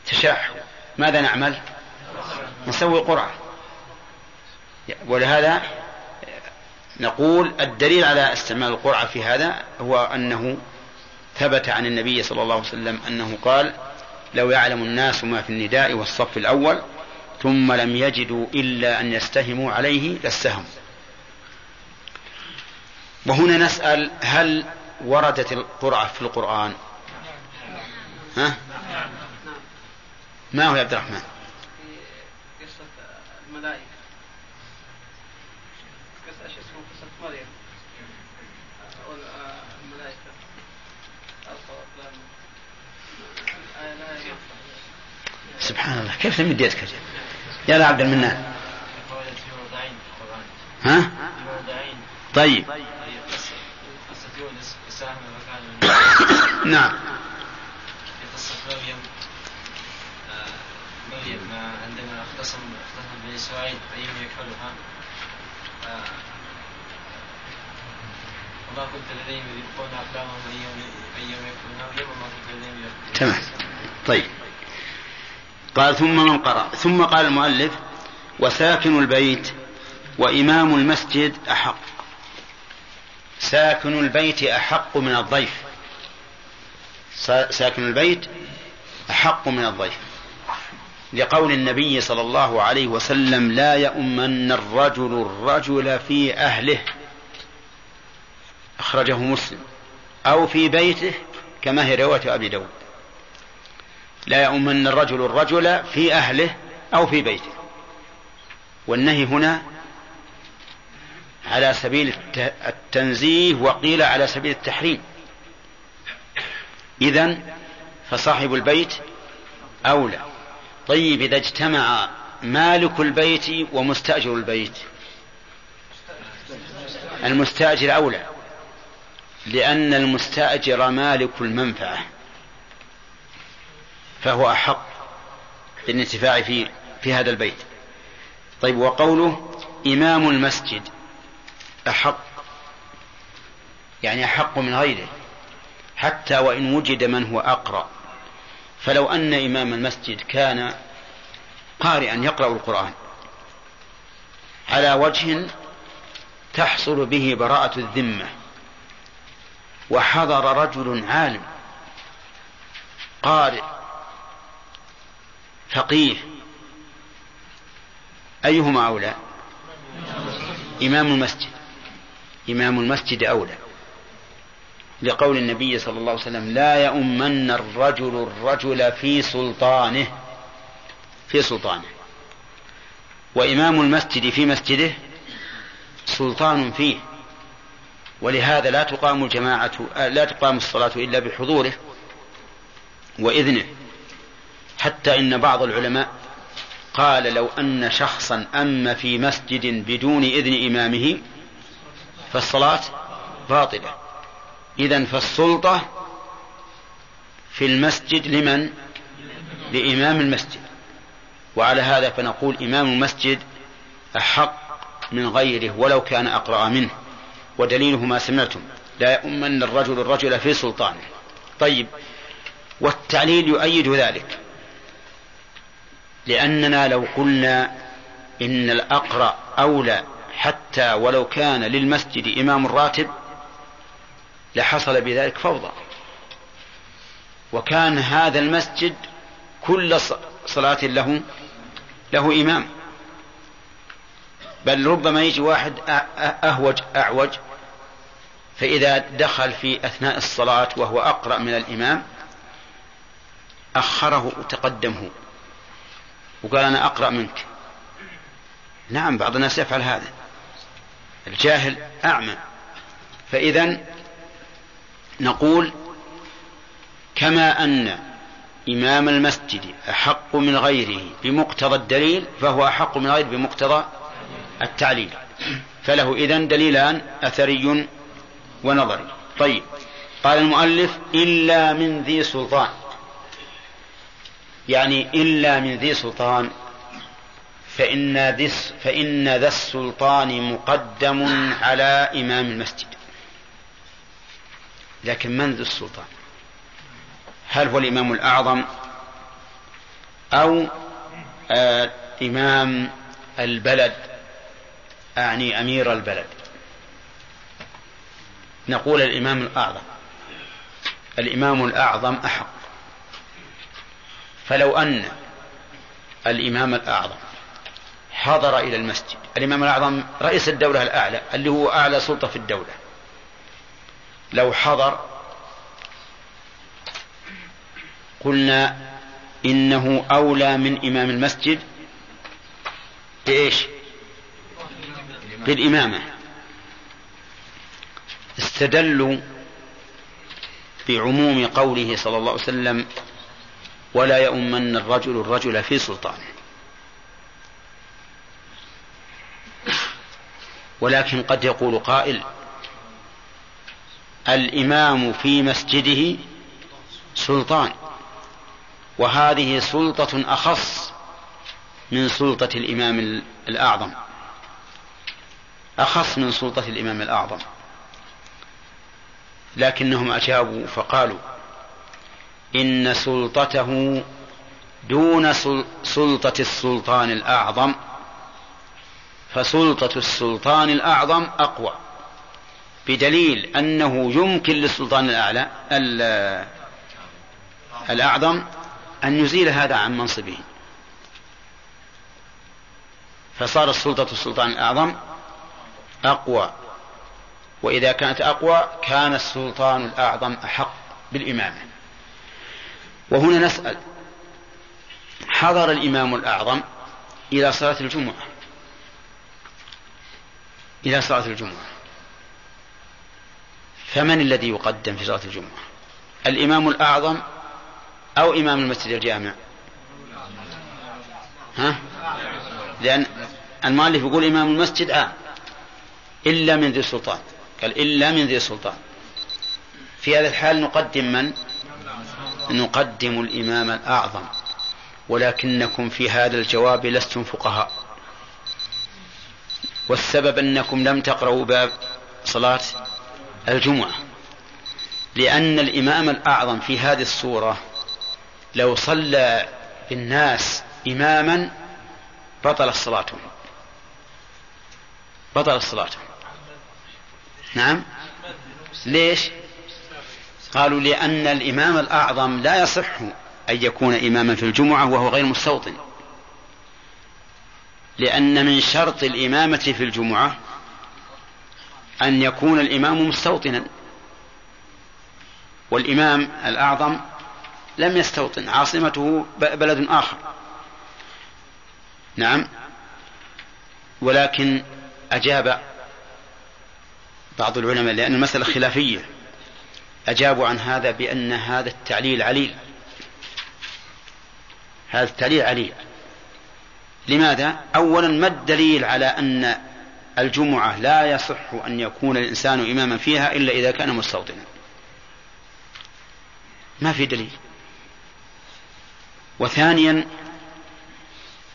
تشاحوا. ماذا نعمل؟ نسوي قرعة. ولهذا نقول الدليل على استعمال القرعة في هذا هو أنه ثبت عن النبي صلى الله عليه وسلم أنه قال لو يعلم الناس ما في النداء والصف الأول ثم لم يجدوا إلا أن يستهموا عليه لاستهموا وهنا نسأل هل وردت القرعة في القرآن؟ ها؟ ما هو يا عبد الرحمن؟ سبحان الله. كيف تمد يدك يا عبد المنان. ها؟ طيب. *coughs* نعم. مريم عندما اختصم اختصم يكفلها وما كنت لديهم يلقون اقلامهم ايهم مريم وما كنت لديهم يلقون تمام. طيب. قال ثم من قرأ. ثم قال المؤلف وساكن البيت وإمام المسجد أحق. ساكن البيت أحق من الضيف. ساكن البيت أحق من الضيف. لقول النبي صلى الله عليه وسلم لا يؤمن الرجل الرجل في أهله. أخرجه مسلم. أو في بيته كما هي رواية أبي داود. لا يؤمن الرجل الرجل في أهله أو في بيته. والنهي هنا على سبيل التنزيه وقيل على سبيل التحريم. إذا فصاحب البيت أولى. طيب إذا اجتمع مالك البيت ومستأجر البيت. المستأجر أولى لأن المستأجر مالك المنفعة. فهو أحق بالانتفاع في في هذا البيت. طيب وقوله إمام المسجد أحق يعني أحق من غيره حتى وإن وجد من هو أقرأ. فلو أن إمام المسجد كان قارئا يقرأ القرآن على وجه تحصل به براءة الذمة وحضر رجل عالم قارئ فقيه أيهما أولى؟ إمام المسجد. إمام المسجد أولى. لقول النبي صلى الله عليه وسلم لا يؤمن الرجل الرجل في سلطانه في سلطانه. وإمام المسجد في مسجده سلطان فيه. ولهذا لا تقام الجماعة لا تقام الصلاة إلا بحضوره وإذنه. حتى إن بعض العلماء قال لو أن شخصا أم في مسجد بدون إذن إمامه فالصلاة باطلة. إذا فالسلطة في المسجد لمن؟ لإمام المسجد. وعلى هذا فنقول إمام المسجد أحق من غيره ولو كان أقرأ منه. ودليله ما سمعتم. لا يؤمن الرجل الرجل في سلطانه. طيب والتعليل يؤيد ذلك. لأننا لو قلنا إن الأقرأ أولى حتى ولو كان للمسجد إمام راتب لحصل بذلك فوضى. وكان هذا المسجد كل صلاة له له إمام. بل ربما يجي واحد أهوج أعوج فإذا دخل في أثناء الصلاة وهو أقرأ من الإمام أخره وتقدمه. وقال أنا أقرأ منك. نعم بعض الناس يفعل هذا. الجاهل أعمى. فإذا نقول كما أن إمام المسجد أحق من غيره بمقتضى الدليل فهو أحق من غيره بمقتضى التعليل. فله إذن دليلان أثري ونظري. طيب قال المؤلف إلا من ذي سلطان. يعني إلا من ذي سلطان فإن ذي فإن ذا السلطان مقدم على إمام المسجد. لكن من ذو السلطان؟ هل هو الإمام الأعظم أو آه إمام البلد أعني أمير البلد؟ نقول الإمام الأعظم. الإمام الأعظم أحق. فلو أن الإمام الأعظم حضر إلى المسجد الإمام الأعظم رئيس الدولة الأعلى اللي هو أعلى سلطة في الدولة. لو حضر قلنا إنه أولى من إمام المسجد بإيش؟ بالإمامة. استدلوا بعموم قوله صلى الله عليه وسلم ولا يؤمن الرجل الرجل في سلطانه. ولكن قد يقول قائل الإمام في مسجده سلطان وهذه سلطة أخص من سلطة الإمام الأعظم. أخص من سلطة الإمام الأعظم. لكنهم أجابوا فقالوا إن سلطته دون سلطة السلطان الأعظم فسلطة السلطان الأعظم أقوى بدليل أنه يمكن للسلطان الأعلى الأعظم أن يزيل هذا عن منصبه. فصارت سلطة السلطان الأعظم أقوى وإذا كانت أقوى كان السلطان الأعظم أحق بالإمامة. وهنا نسأل حضر الإمام الأعظم إلى صلاة الجمعة. إلى صلاة الجمعة. فمن الذي يقدم في صلاة الجمعة؟ الإمام الأعظم أو إمام المسجد الجامع؟ ها؟ لأن المؤلف يقول إمام المسجد عام إلا من ذي السلطان. قال إلا من ذي السلطان. في هذا الحال نقدم من؟ نقدم الإمام الأعظم ولكنكم في هذا الجواب لستم فقهاء. والسبب أنكم لم تقرأوا باب صلاة الجمعة لأن الإمام الأعظم في هذه الصورة لو صلى بالناس إماما بطلت صلاتهم. بطلت صلاتهم. نعم؟ ليش؟ قالوا لأن الإمام الأعظم لا يصح أن يكون إماما في الجمعة وهو غير مستوطن. لأن من شرط الإمامة في الجمعة أن يكون الإمام مستوطنا. والإمام الأعظم لم يستوطن عاصمته بلد آخر. نعم. ولكن أجاب بعض العلماء لأن المسألة خلافية. أجابوا عن هذا بأن هذا التعليل عليل. هذا التعليل عليل. لماذا؟ أولا ما الدليل على أن الجمعة لا يصح أن يكون الإنسان إماما فيها إلا إذا كان مستوطنا؟ ما في دليل. وثانيا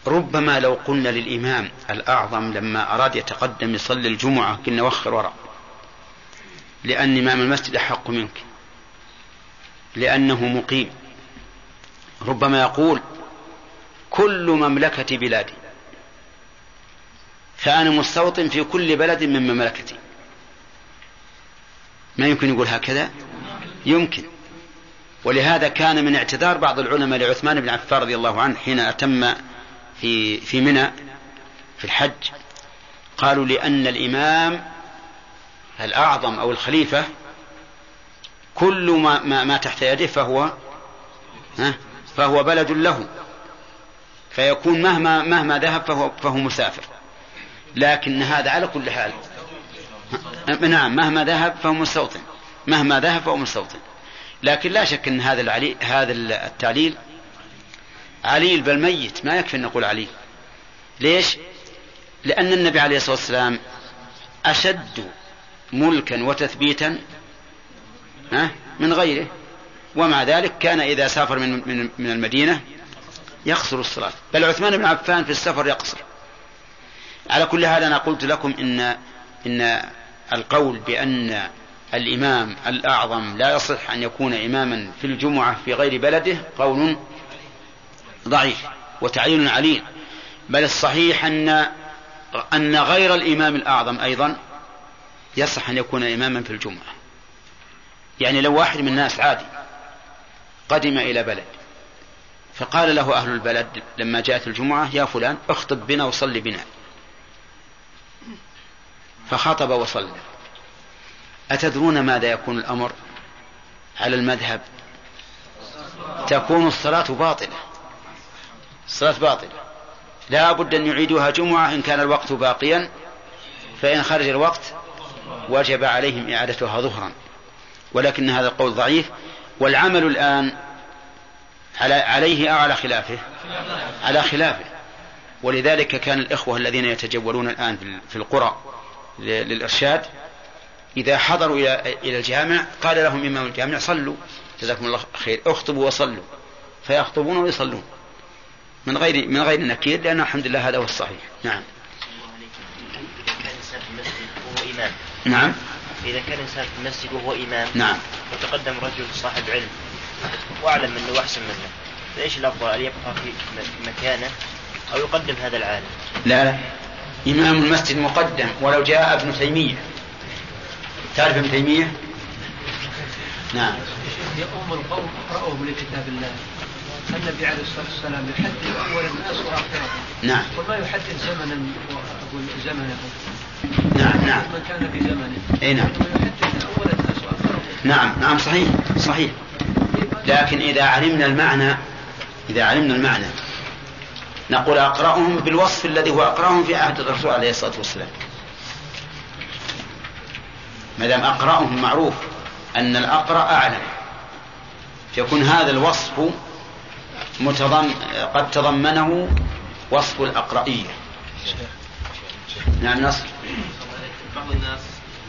ربما لو قلنا للإمام الأعظم لما أراد يتقدم يصلي الجمعة قلنا وخر وراء لأن إمام المسجد أحق منك. لأنه مقيم. ربما يقول كل مملكة بلادي. فأنا مستوطن في كل بلد من مملكتي. ما يمكن يقول هكذا؟ يمكن. ولهذا كان من اعتذار بعض العلماء لعثمان بن عفان رضي الله عنه حين أتم في في منى في الحج. قالوا لأن الإمام الأعظم أو الخليفة كل ما, ما, ما تحت يده فهو فهو بلد له. فيكون مهما مهما ذهب فهو فهو مسافر. لكن هذا على كل حال نعم مهما ذهب فهو مستوطن. مهما ذهب فهو مستوطن. لكن لا شك إن هذا العلي هذا التعليل عليل بل ميت. ما يكفي أن نقول عليل. ليش؟ لأن النبي عليه الصلاة والسلام أشد ملكا وتثبيتا من غيره. ومع ذلك كان إذا سافر من من من المدينة يقصر الصلاة. بل عثمان بن عفان في السفر يقصر. على كل حال أنا قلت لكم إن إن القول بأن الإمام الأعظم لا يصح أن يكون إماما في الجمعة في غير بلده قول ضعيف وتعليل عليل بل الصحيح أن أن غير الإمام الأعظم أيضا يصح أن يكون إماما في الجمعة. يعني لو واحد من الناس عادي قدم إلى بلد فقال له أهل البلد لما جاءت الجمعة يا فلان اخطب بنا وصلي بنا. فخطب وصلى. أتدرون ماذا يكون الأمر على المذهب؟ تكون الصلاة باطلة. الصلاة باطلة. لا بد أن يعيدوها جمعة إن كان الوقت باقيا فإن خرج الوقت وجب عليهم إعادتها ظهرا. ولكن هذا القول ضعيف. والعمل الآن على عليه أو على خلافه. على خلافه. ولذلك كان الإخوة الذين يتجولون الآن في القرى للإرشاد إذا حضروا إلى الجامع قال لهم إمام الجامع صلوا. جزاكم الله خير. اخطبوا وصلوا. فيخطبون ويصلون. من غير من غير نكير لأن الحمد لله هذا هو الصحيح. نعم. إمام. نعم. إذا كان إنسان في المسجد وهو إمام نعم. وتقدم رجل صاحب علم وأعلم منه وأحسن منه فإيش الأفضل أن يبقى في مكانه أو يقدم هذا العالم؟ لا لا. إمام المسجد مقدم ولو جاء ابن تيمية. تعرف ابن تيمية؟ نعم. يؤم القوم اقرأهم لكتاب الله. النبي عليه الصلاة والسلام يحدث أول الناس وآخرهم نعم. وما يحدث زمنا زمنه نعم نعم. من كان في زمنه. اي نعم. نعم نعم صحيح صحيح. لكن إذا علمنا المعنى إذا علمنا المعنى نقول أقرأهم بالوصف الذي هو أقرأهم في عهد الرسول عليه الصلاة والسلام. ما دام أقرأهم معروف أن الأقرأ أعلم فيكون هذا الوصف متضم قد تضمنه وصف الأقرئية نعم نصر. بعض الناس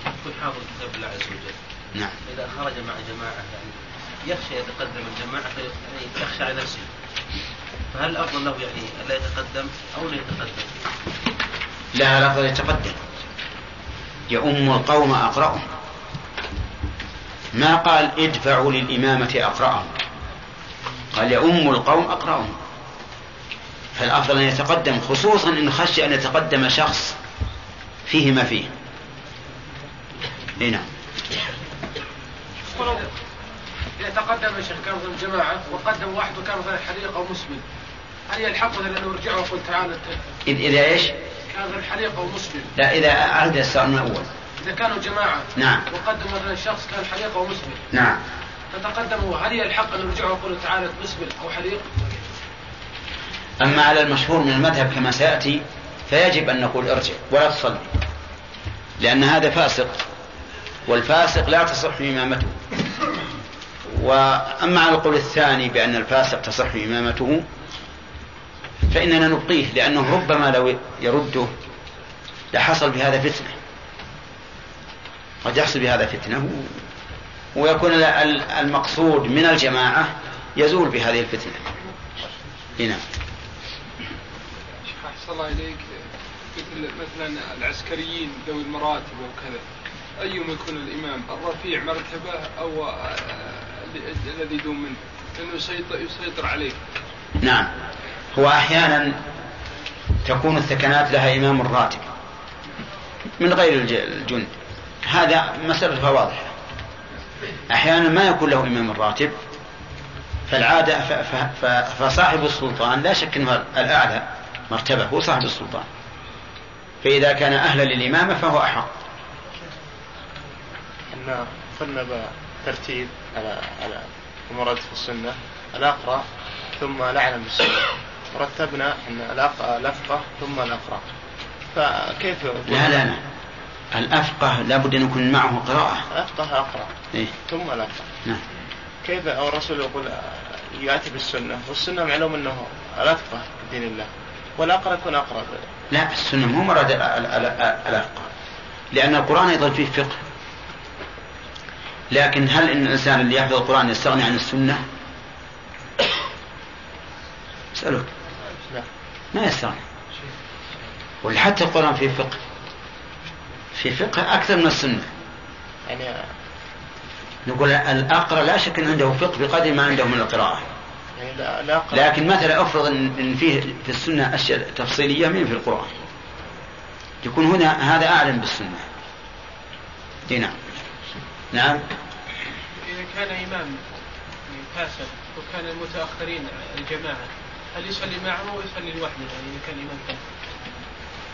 يكون حافظ كتاب الله عز وجل. نعم. إذا خرج مع جماعة يعني يخشى يتقدم الجماعة يعني يخشى على نفسه. فهل الأفضل له يعني ألا يتقدم أو لا يتقدم؟ لا الأفضل يتقدم. يؤم القوم أقرأهم. ما قال ادفعوا للإمامة أقرأهم. قال يؤم القوم أقرأهم. فالأفضل أن يتقدم خصوصا إن خشي أن يتقدم شخص فيه ما فيه. اي نعم. إذا تقدم الشيخ كان مثلا جماعة وقدم واحد وكان مثلا حريق أو مسلم هل يلحق مثلا أنه يرجع ويقول تعالى إذا إيش؟ كان مثلا حريق أو مسلم. لا إذا عهد السؤال من الأول إذا كانوا جماعة نعم. وقدم مثلا شخص كان حريق أو مسلم. نعم. فتقدموا هل يلحق أن يرجعوا ويقولوا تعالى مسبل أو حريق؟ أما على المشهور من المذهب كما سيأتي فيجب أن نقول ارجع ولا تصلي لأن هذا فاسق والفاسق لا تصح إمامته. وأما على القول الثاني بأن الفاسق تصح إمامته فإننا نبقيه لأنه ربما لو يرده لحصل بهذا فتنة. قد يحصل بهذا فتنة ويكون المقصود من الجماعة يزول بهذه الفتنة. هنا. أحسن الله إليك. مثل مثلا العسكريين ذوي المراتب وكذا أيهم يكون الإمام؟ الرفيع مرتبة أو الذي دون منه؟ لأنه يسيطر, يسيطر عليه. نعم. هو أحيانا تكون الثكنات لها إمام راتب من غير الجند. هذا مسألتها واضحة. أحيانا ما يكون له إمام راتب فالعادة فصاحب السلطان لا شك أنه الأعلى مرتبة هو صاحب السلطان. فإذا كان أهلا للإمامة فهو أحق أن قلنا ترتيب على على المراد في السنة. الأقرأ ثم الأعلم بالسنة. ورتبنا أن الأفقه ثم الأقرأ. فكيف لا لا لا. الأفقه لابد أن يكون معه قراءة. الأفقه أقرأ. إيه؟ ثم الأفقه نعم. كيف أو الرسول يقول يأتي بالسنة؟ والسنة معلوم أنه الأفقه دين الله. والأقرأ يكون أقرأ. لا السنة مو مراد الأفقه لأن القرآن أيضا فيه فقه. لكن هل إن الإنسان اللي يحفظ القرآن يستغني عن السنة؟ أسألك. لا. ما يستغني. ولا حتى القرآن فيه فقه. في فقه أكثر من السنة. يعني نقول الأقرأ لا شك أن عنده فقه بقدر ما عنده من القراءة. يعني لا. لكن مثلا افرض ان فيه في السنة أشياء تفصيلية من في القرآن يكون هنا هذا أعلم بالسنة إي نعم نعم إذا كان إمام فاسد وكان المتأخرين الجماعة هل يصلي معهم أو يصلي لوحده يعني إذا كان الإمام فاسد؟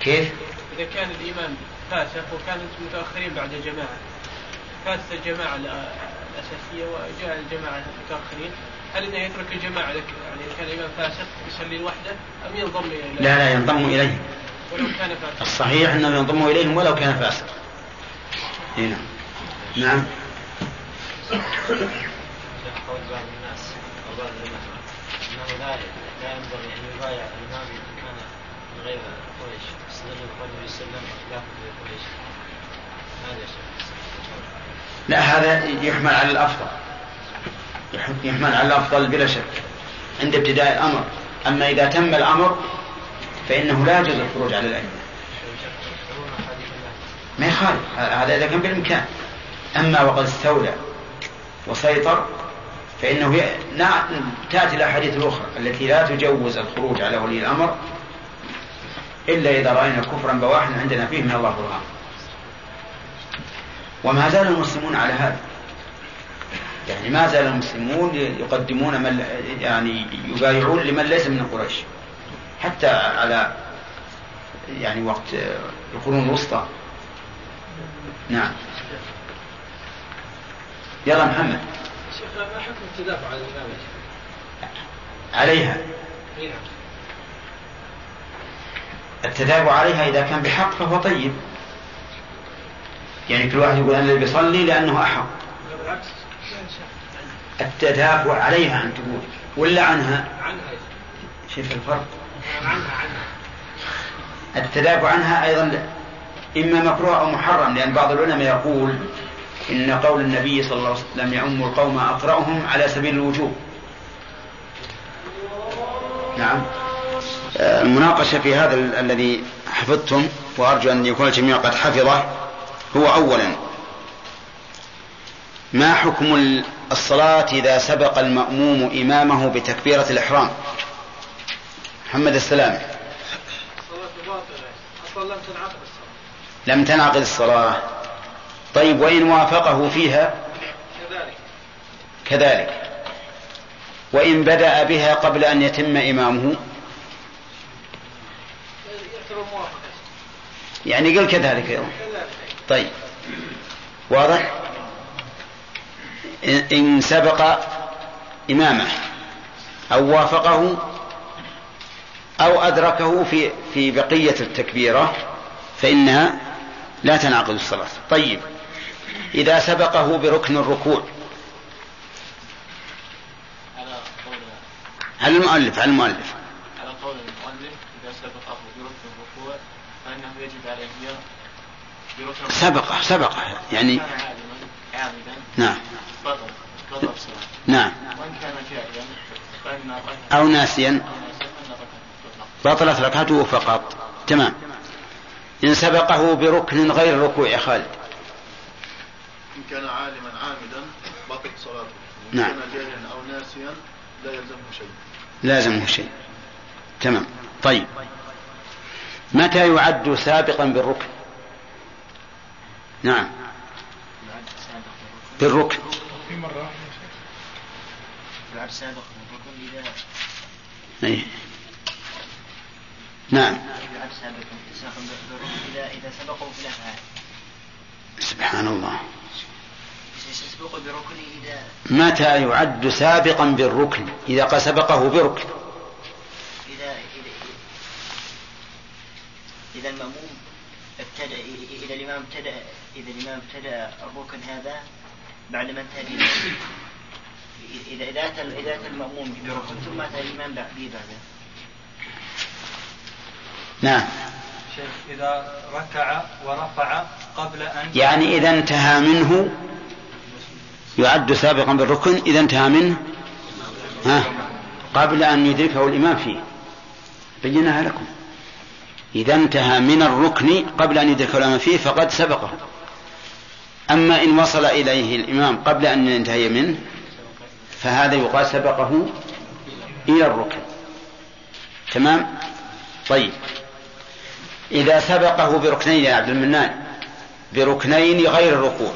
كيف؟ إذا كان الإمام فاسق وكان المتأخرين بعد جماعة فاتت الجماعة الأ- الأساسية وجاء الجماعة المتأخرين هل إنه يترك الجماعة لك- يعني كان الإمام فاسق يصلي لوحده أم ينضم إليه؟ لا لا ينضم اليهم ولو كان فاسق. الصحيح أنه ينضم إليهم ولو كان فاسق. اي نعم. نعم. انه لا ينبغي ان يبايع الامام اذا كان من غير قريش وسلم خلافه لقريش هذا يا شيخ لا هذا يحمل على الأفضل. يحمل على الأفضل بلا شك. عند ابتداء الأمر. أما إذا تم الأمر فإنه لا يجوز الخروج على الأئمة. ما يخالف. هذا إذا كان بالإمكان. أما وقد استولى وسيطر فإنه ي... نا... تأتي الأحاديث الأخرى التي لا تجوز الخروج على ولي الأمر إلا إذا رأينا كفرا بواحا عندنا فيه من الله برهان. وما زال المسلمون على هذا. يعني ما زال المسلمون يقدمون من يعني يبايعون لمن ليس من قريش؟ حتى على يعني وقت القرون الوسطى. نعم. يلا محمد. شيخ ما حكم التدافع على الإمام يا شيخ؟ عليها. إي نعم. التتابع عليها إذا كان بحق فهو طيب. يعني كل واحد يقول أنا اللي بيصلي لأنه أحق. بالعكس. التدافع عليها أن تقول ولا عنها؟ شوف الفرق. التدافع عنها أيضا إما مكروه أو محرم لأن بعض العلماء يقول إن قول النبي صلى الله عليه وسلم يؤم القوم أقرأهم على سبيل الوجوب. نعم. المناقشة في هذا ال- الذي حفظتم وأرجو أن يكون الجميع قد حفظه هو أولا. ما حكم ال- الصلاة إذا سبق المأموم إمامه بتكبيرة الإحرام؟ محمد السلام. لم تنعقد الصلاة. طيب وإن وافقه فيها؟ كذلك. وإن بدأ بها قبل أن يتم إمامه؟ يعني قل كذلك كذلك طيب. واضح؟ إن- سبق إمامه أو وافقه أو أدركه في في بقية التكبيرة فإنها لا تنعقد الصلاة. طيب إذا سبقه بركن الركوع على المؤلف على المؤلف. على قول المؤلف إذا سبقه بركن الركوع فإنه يجب عليه بركن سبقه سبقه يعني عامدا نعم. نعم. وإن كان جاهلا فإن أو ناسيا. بطلت ركعته فقط. تمام. إن سبقه بركن غير الركوع يا خالد. إن كان عالما عامدا بطل صلاته. إن نعم. كان جاهلا أو ناسيا لا يلزمه شيء. لازمه شيء. تمام. طيب. متى يعد سابقا بالركن؟ نعم. بالركن. في مرة بعد سابق الركن إذا أي. نعم. إذا إذا سبقه في الأفعال. سبحان الله. متى يعد سابقا بالركن؟ إذا قد سبقه بركن. إذا إذا إذا المأموم ابتدأ إذا الإمام ابتدأ إذا الإمام ابتدأ الركن هذا بعد ما انتهى به إذا إذا أتى إذا أتى المأموم بركن ثم أتى الإمام به بعده نعم. شيخ إذا ركع ورفع قبل أن يعني إذا انتهى منه يعد سابقا بالركن إذا انتهى منه ها قبل أن يدركه الإمام فيه. بيناها لكم. إذا انتهى من الركن قبل أن يدرك الإمام فيه فقد سبقه. أما إن وصل إليه الإمام قبل أن ينتهي منه فهذا يقال سبقه إلى الركن. تمام؟ طيب. إذا سبقه بركنين يا عبد المنان بركنين غير الركوع.